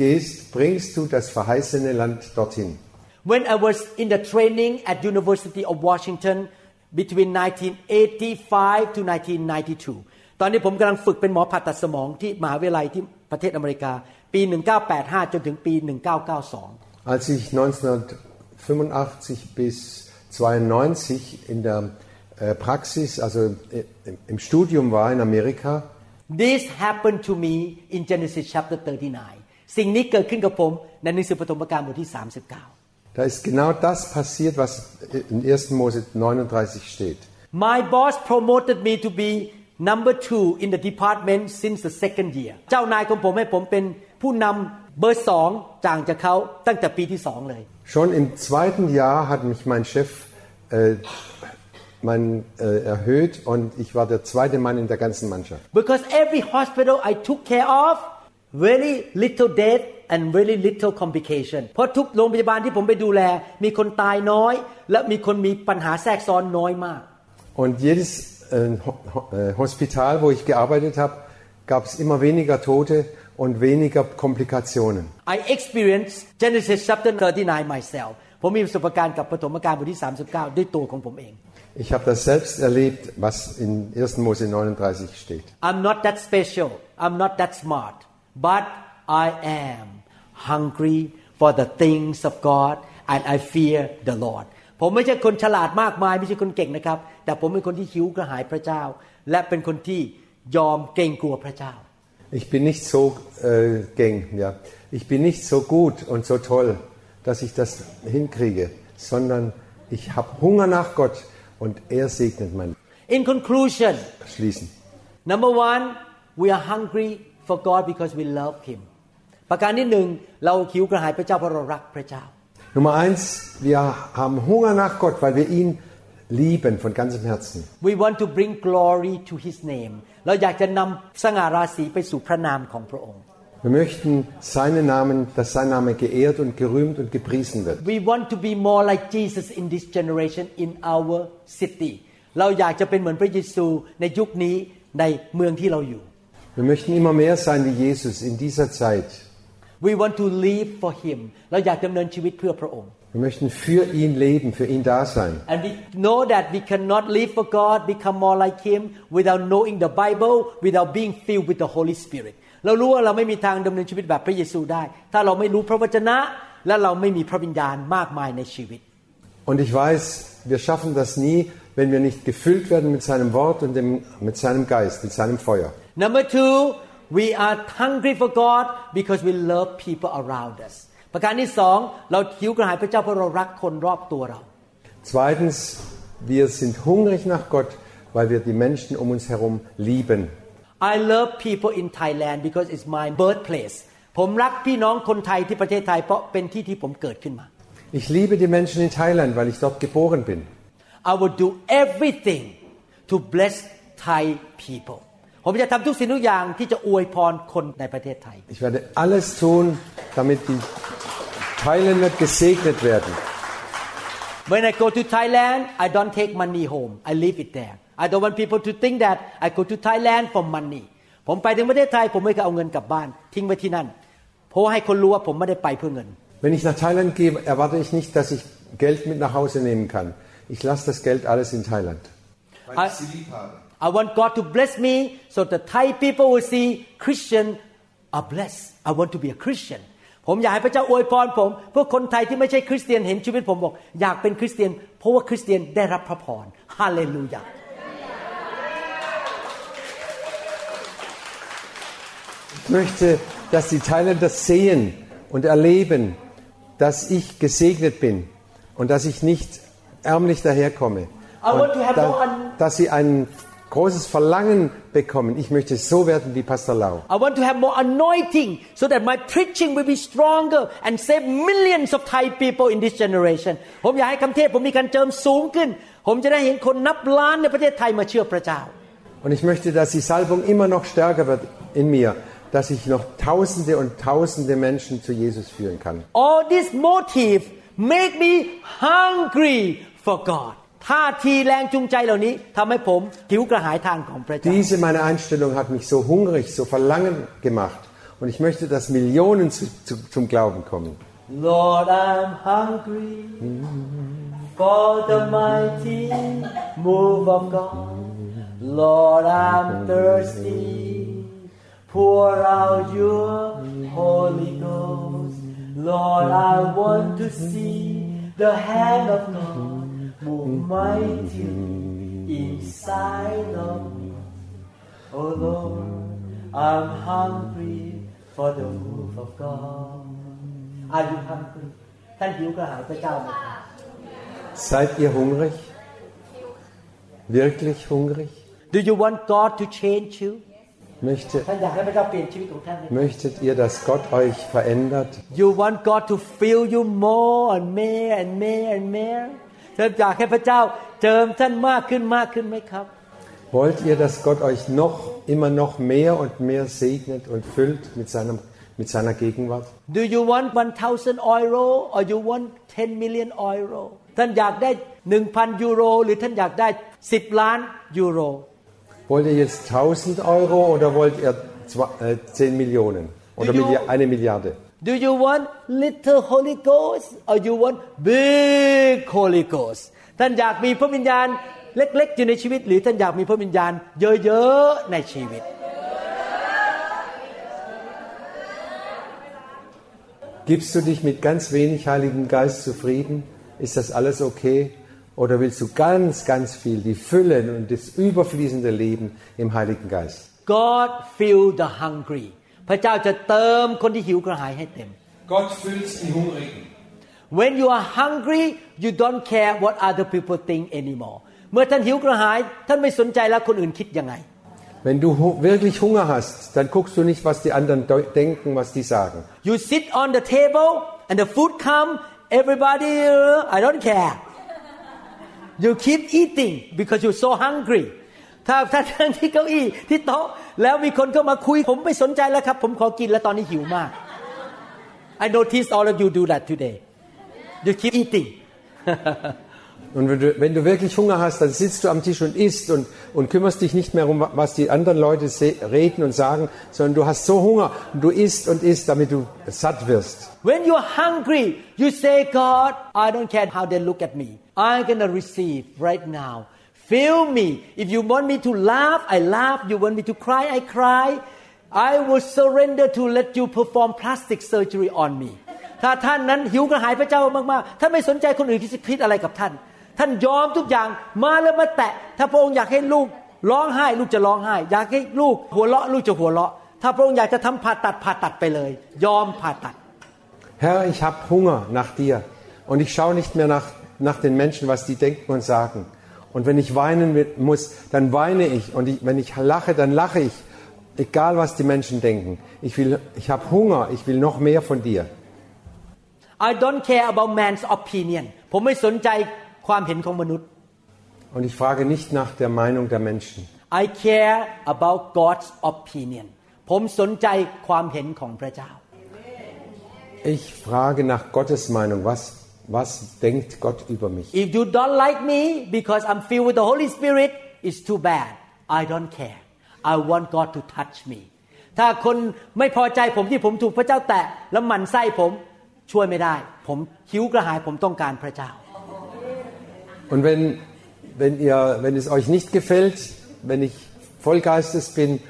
hingehst, bringst du das verheißene Land dorthin. When I was in the training at University of Washington between 1985 to 1992 ตอนนี้ผมกำลังฝึกเป็นหมอผ่าตัดสมองที่มหาวิทยาลัยที่ประเทศอเมริกา ปี 1985 จนถึงปี 1992 Als ich 1985 bis 92 in der äh, Praxis, also äh, im Studium war in Amerika, This happened to me in Genesis chapter 39 สิ่งนี้เกิดขึ้นกับผมในหนังสือปฐมกาลบทที่ 39 da ist genau das passiert, was in 1. Mose 39 steht. My boss promoted me to be number two in the department since the second year เจ้านายของผมให้ผมเป็นผู้นำเบอร์สองจางจากเขาตั้งแต่ปีที่สองเลย Schon im zweiten Jahr hat mich mein Chef äh, mein, äh, erhöht und ich war der zweite Mann in der ganzen Mannschaft. because every hospital I took care of very little death and very little complication เพราะทุกโรงพยาบาลที่ผมไปดูแล มีคนตายน้อย และมีคนมีปัญหาแทรกซ้อนน้อยมาก Und jedes äh, Ho- Ho- äh, Hospital, wo ich gearbeitet habe, gab es immer weniger Tote und weniger Komplikationen. I experienced Genesis chapter 39 myself ผมมีประสบการณ์กับปฐมกาลบทที่ 39 ด้วยตัวของผมเอง Ich habe das selbst erlebt, was in 1. Mose 39 steht. I'm not that special I'm not that smart but I am hungry for the things of God and I fear the Lord ผมไม่ใช่คนฉลาดมากมาย ไม่ใช่คนเก่งนะครับ แต่ผมเป็นคนที่หิวกระหายพระเจ้า และเป็นคนที่ยอมเกรงกลัวพระเจ้า Ich bin nicht so äh, gäng, ja. Ich bin nicht so gut und so toll, dass ich das hinkriege, sondern ich habe Hunger nach Gott und er segnet mein In conclusion Schließen. number one we are hungry for God because we love Him ประการที่หนึ่งเราหิวกระหายพระเจ้าเพราะเรารักพระเจ้า Nummer eins, wir haben Hunger nach Gott, weil wir ihn lieben von ganzem Herzen. We want to bring glory to His name เราอยากจะนำสง่าราศีไปสู่พระนามของพระองค์ Wir möchten seinen Namen, dass sein Name geehrt und gerühmt und gepriesen wird. We want to be more like Jesus in this generation in our city เราอยากจะเป็นเหมือนพระเยซูในยุคนี้ในเมืองที่เราอยู่ Wir möchten immer mehr sein wie Jesus in dieser Zeit. We want to live for Him เราอยากดำเนินชีวิตเพื่อพระองค์ Wir möchten für ihn leben, für ihn da sein. And we know that we cannot live for God, become more like Him without knowing the Bible, without being filled with the Holy Spirit. เรารู้ว่าเราไม่มีทางดำเนินชีวิตแบบพระเยซูได้ ถ้าเราไม่รู้พระวจนะ และเราไม่มีพระวิญญาณมากมายในชีวิต Und ich weiß, wir schaffen das nie, wenn wir nicht gefüllt werden mit seinem Wort und dem, mit seinem Geist, mit seinem Feuer. Number two, we are hungry for God because we love people around us ประการที่สองเราหิวกระหายพระเจ้าเพราะเรารักคนรอบตัวเรา Zweitens, wir sind hungrig nach Gott, weil wir die Menschen um uns herum lieben. I love people in Thailand because it's my birthplace ผมรักพี่น้องคนไทยที่ประเทศไทยเพราะเป็นที่ที่ผมเกิดขึ้นมา Ich liebe die Menschen in Thailand, weil ich dort geboren bin. I will do everything to bless Thai people ผมจะทำทุกสิ่งทุกอย่างที่จะอวยพรคนในประเทศไทย Ich werde alles tun, damit die Thailänder gesegnet werden. When I go to Thailand I don't take money home I leave it there I don't want people to think that I go to Thailand for money ผมไปถึงประเทศไทย ผมไม่เคยเอาเงินกลับบ้าน ทิ้งไว้ที่นั่น เพราะว่าให้คนรู้ว่าผมไม่ได้ไปเพื่อเงิน Wenn ich nach Thailand gehe, erwarte ich nicht, dass ich Geld mit nach Hause nehmen kann. Ich lasse das Geld alles in Thailand. I, I want God to bless me so the Thai people will see Christian are blessed I want to be a Christian ผมอยากให้พระเจ้าอวยพรผมเพื่อคนไทยที่ไม่ใช่คริสเตียนเห็นชีวิตผมบอก อยากเป็นคริสเตียน เพราะว่าคริสเตียนได้รับพระพรฮาเลลูยา Ich möchte, dass die Thailänder sehen und erleben, dass ich gesegnet bin und dass ich nicht ärmlich daherkomme. I want to have Und more da, un- dass sie ein großes Verlangen bekommen. Ich möchte so werden wie Pastor Lau. I want to have more anointing so that my preaching will be stronger and save millions of Thai people in this generation ผมอยากให้คำเทศน์ผมมีการเจิมสูงขึ้น ผมจะได้เห็นคนนับล้านในประเทศไทยมาเชื่อพระเจ้า Und ich möchte, dass die Salbung immer noch stärker wird in mir, dass ich noch Tausende und Tausende Menschen zu Jesus führen kann. all this motive make me hungry for God ท่าทีแรงจูงใจเหล่านี้ทำให้ผมหิวกระหายทางของพระเจ้า Diese meine Einstellung hat mich so hungrig, so verlangen gemacht. Und ich möchte, dass Millionen zu, zu, zum Glauben kommen. Lord I'm hungry for the mighty move of God Lord I'm thirsty pour out your Holy Ghost Lord I want to see the hand of God move mighty inside of me Oh Lord I'm hungry for the move of God Are you hungry ท่านหิวกระหายพระเจ้าไหมครับ Seid ihr hungrig? Wirklich hungrig? Do you want God to change you Möchte, ท่านอยากให้พระเจ้าเปลี่ยนชีวิตของท่านไหม möchtet ihr, dass Gott euch verändert? You want God to fill you more and more and more and more ท่าน อยากให้พระเจ้าเจิมท่านมากขึ้นมากขึ้นไหมครับ Wollt ihr, dass Gott euch noch, immer noch mehr und mehr segnet und füllt mit, seinem, mit seiner Gegenwart? Do you want 1,000 euro or you want 10 million euro ท่านอยากได้ 1,000 ยูโร หรือท่านอยากได้ 10 ล้านยูโร Wollt ihr jetzt 1000 Euro oder wollt ihr zwei, äh, 10 Millionen? Oder Die Jo- Milli- eine Milliarde? Do you want little Holy Ghost or you want big Holy Ghost ท่านอยากมีพระวิญญาณเล็ก ๆ อยู่ในชีวิต หรือท่านอยากมีพระวิญญาณเยอะ ๆ ในชีวิต Gibst du dich mit ganz wenig Heiligen Geist zufrieden? Ist das alles okay? Oder willst du ganz, ganz viel, die Fülle und das überfließende Leben im Heiligen Geist? God fill the hungry พระเจ้าจะเติมคนที่หิวกระหายให้เต็ม Gott füllt die Hungrigen. When you are hungry you don't care what other people think anymore เมื่อท่านหิวกระหาย ท่านไม่สนใจแล้วคนอื่นคิดยังไง Wenn du hu- wirklich Hunger hast, dann guckst du nicht, was die anderen deu- denken, was die sagen. You sit on the table and the food come everybody uh, I don't care you keep eating because you're so hungry ถ้าถ้าท่านที่เก้าอี้ที่โต๊ะแล้วมีคนเข้ามาคุย ผมไม่สนใจแล้วครับ ผมขอกินแล้วตอนนี้หิวมาก I notice all of you do that today you keep eating Und wenn du, wenn du wirklich Hunger hast, dann sitzt du am Tisch und isst und, und kümmerst dich nicht mehr um, was die anderen Leute se- reden und sagen, sondern du hast so Hunger und du isst und isst, damit du satt wirst. When you're hungry, you say, God, I don't care how they look at me. I'm gonna receive right now. Fill me. If you want me to laugh, I laugh. You want me to cry, I cry. I will surrender to let you perform plastic surgery on me. ถ้าท่านนั้นหิวกระหายพระเจ้ามากๆ ท่านไม่สนใจคนอื่นที่จะคิดอะไรกับท่าน ท่านยอมทุกอย่างมาแล้วมาแตะ ถ้าพระองค์อยากให้ลูกร้องไห้ ลูกจะร้องไห้ อยากให้ลูกหัวเราะลูกจะหัวเราะ ถ้าพระองค์อยากจะทำผ่าตัดผ่าตัดไปเลย ยอมผ่าตัด Herr, ich habe Hunger nach dir und ich schaue nicht mehr nach, nach den Menschen, was die denken und sagen. Und wenn ich weinen will- muss, dann weine ich. Und ich, wenn ich lache, dann lache ich. Egal, was die Menschen denken. Ich, will, ich habe Hunger, ich will noch mehr von dir. I don't care about man's opinion ผมไม่สนใจความเห็นของมนุษย์ Und ich frage nicht nach der Meinung der Menschen. I care about God's opinion ผมสนใจความเห็นของพระเจ้า Ich frage nach Gottes Meinung. Was, was denkt Gott über mich? If you don't like me because I'm filled with the Holy Spirit it's too bad I don't care I want God to touch me ถ้าคนไม่พอใจผมที่ผมถูกพระเจ้าแตะแล้วหมั่นไส้ผมช่วยไม่ได้ ผมหิวกระหายผมต้องการพระเจ้า Und wenn, wenn, ihr, wenn es euch nicht gefällt, wenn ich voll Geistes bin,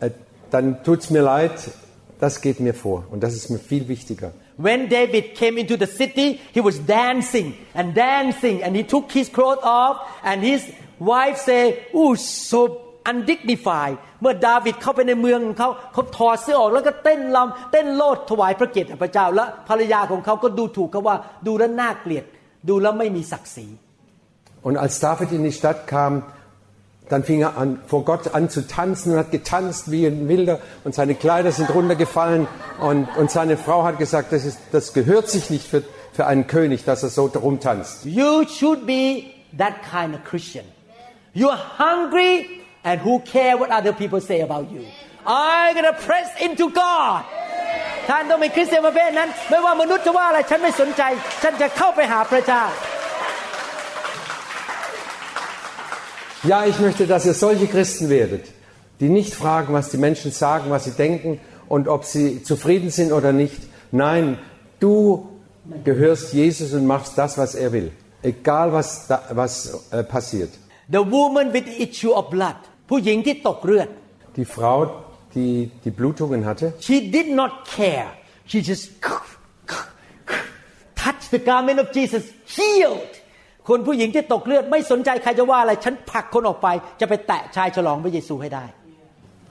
äh, dann tut's mir leid. Das geht mir vor. Und das ist mir viel wichtiger. When David came into the city, he was dancing and dancing, and he took his clothes off, and his wife said, "Ooh, so undignified." เมื่อดาวิดเข้าไปในเมืองของเขาเขาถอดเสื้อออกแล้วก็เต้นรำเต้นโลดถวายพระเกียรติแด่พระเจ้า และภรรยาของเขาก็ดูถูกเขาว่าดูแล้วน่าเกลียด ดูแล้วไม่มีศักดิ์ศรี Und als David in die Stadt kam, dann fing er an, vor Gott an zu tanzen und hat getanzt wie ein Wilder und seine Kleider sind runtergefallen und, und seine Frau hat gesagt, das, ist, das gehört sich nicht für, für einen König, dass er so rumtanzt. You should be that kind of Christian. You're hungry and who care what other people say about you. I'm gonna press into God. ท่านต้องเป็นคริสเตียนประเภทนั้น ไม่ว่ามนุษย์จะว่าอะไรฉันไม่สนใจ ฉันจะเข้าไปหาพระเจ้า Ja, ich möchte, dass ihr solche Christen werdet, die nicht fragen, was die Menschen sagen, was sie denken und ob sie zufrieden sind oder nicht. Nein, du gehörst Jesus und machst das, was er will. Egal, was, da, was äh, passiert. The woman with the issue of blood ผู้หญิงที่ตกเลือด Die Frau, die die Blutungen hatte, she did not care she just touched the garment of Jesus healed คนผู้หญิงที่ตกเลือดไม่สนใจใครจะว่าอะไร ฉันผลักคนออกไป จะไปแตะชายฉลองพระเยซูให้ได้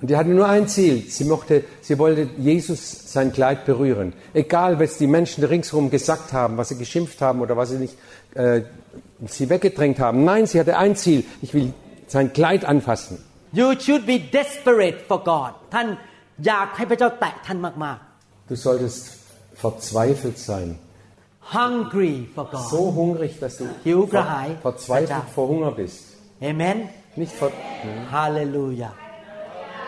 Und die hatte nur ein Ziel. Sie, mochte, sie wollte Jesus sein Kleid berühren. Egal, was die Menschen ringsherum gesagt haben, was sie geschimpft haben oder was sie nicht äh, sie weggedrängt haben. Nein, sie hatte ein Ziel. Ich will sein Kleid anfassen. You should be desperate for God ท่านอยากให้พระเจ้าแตะท่านมาก Du solltest verzweifelt sein. ๆ hungry for God So hungrig, dass du Hiu ver Gehai. verzweifelt vor Hunger bist. Amen Nicht vor... Hallelujah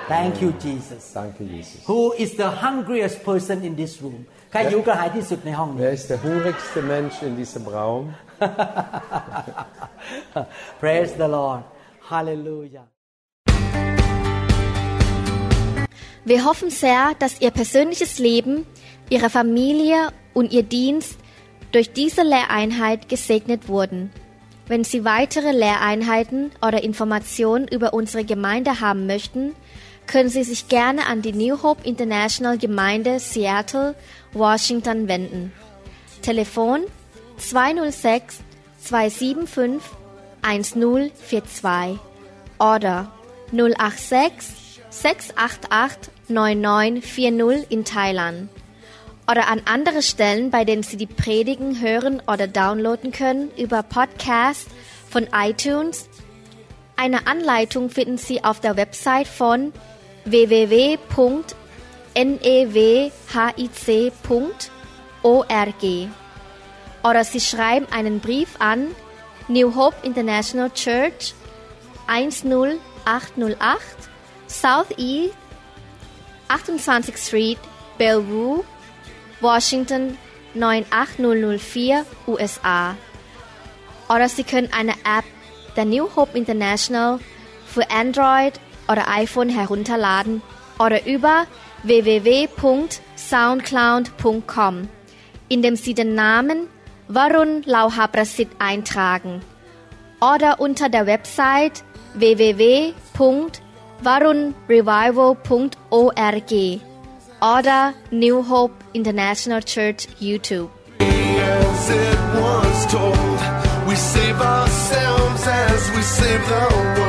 Thank you Jesus Danke, Jesus. Who is the hungriest person in this room ใครหิวกระหายที่สุดในห้องนี้ Wer ist der hungrigste Mensch in diesem Raum? Praise the Lord Hallelujah Wir hoffen sehr, dass Ihr persönliches Leben, Ihre Familie und Ihr Dienst durch diese Lehreinheit gesegnet wurden. Wenn Sie weitere Lehreinheiten oder Informationen über unsere Gemeinde haben möchten, können Sie sich gerne an die New Hope International Gemeinde Seattle, Washington wenden. Telefon 206 275 1042 oder 086 688 9940 in Thailand oder an andere Stellen, bei denen Sie die Predigen hören oder downloaden können über Podcast von iTunes. Eine Anleitung finden Sie auf der Website von www.newhic.org oder Sie schreiben einen Brief an New Hope International Church 10808 Southeast 28th Street, Bellevue, Washington 98004, USA. Oder Sie können eine App der New Hope International für Android oder iPhone herunterladen oder über www.soundcloud.com, indem Sie den Namen Varun Lauha Prasit eintragen oder unter der Website www.varunrevival.org oder New Hope International Church YouTube. As it was told, We save ourselves as we save the world.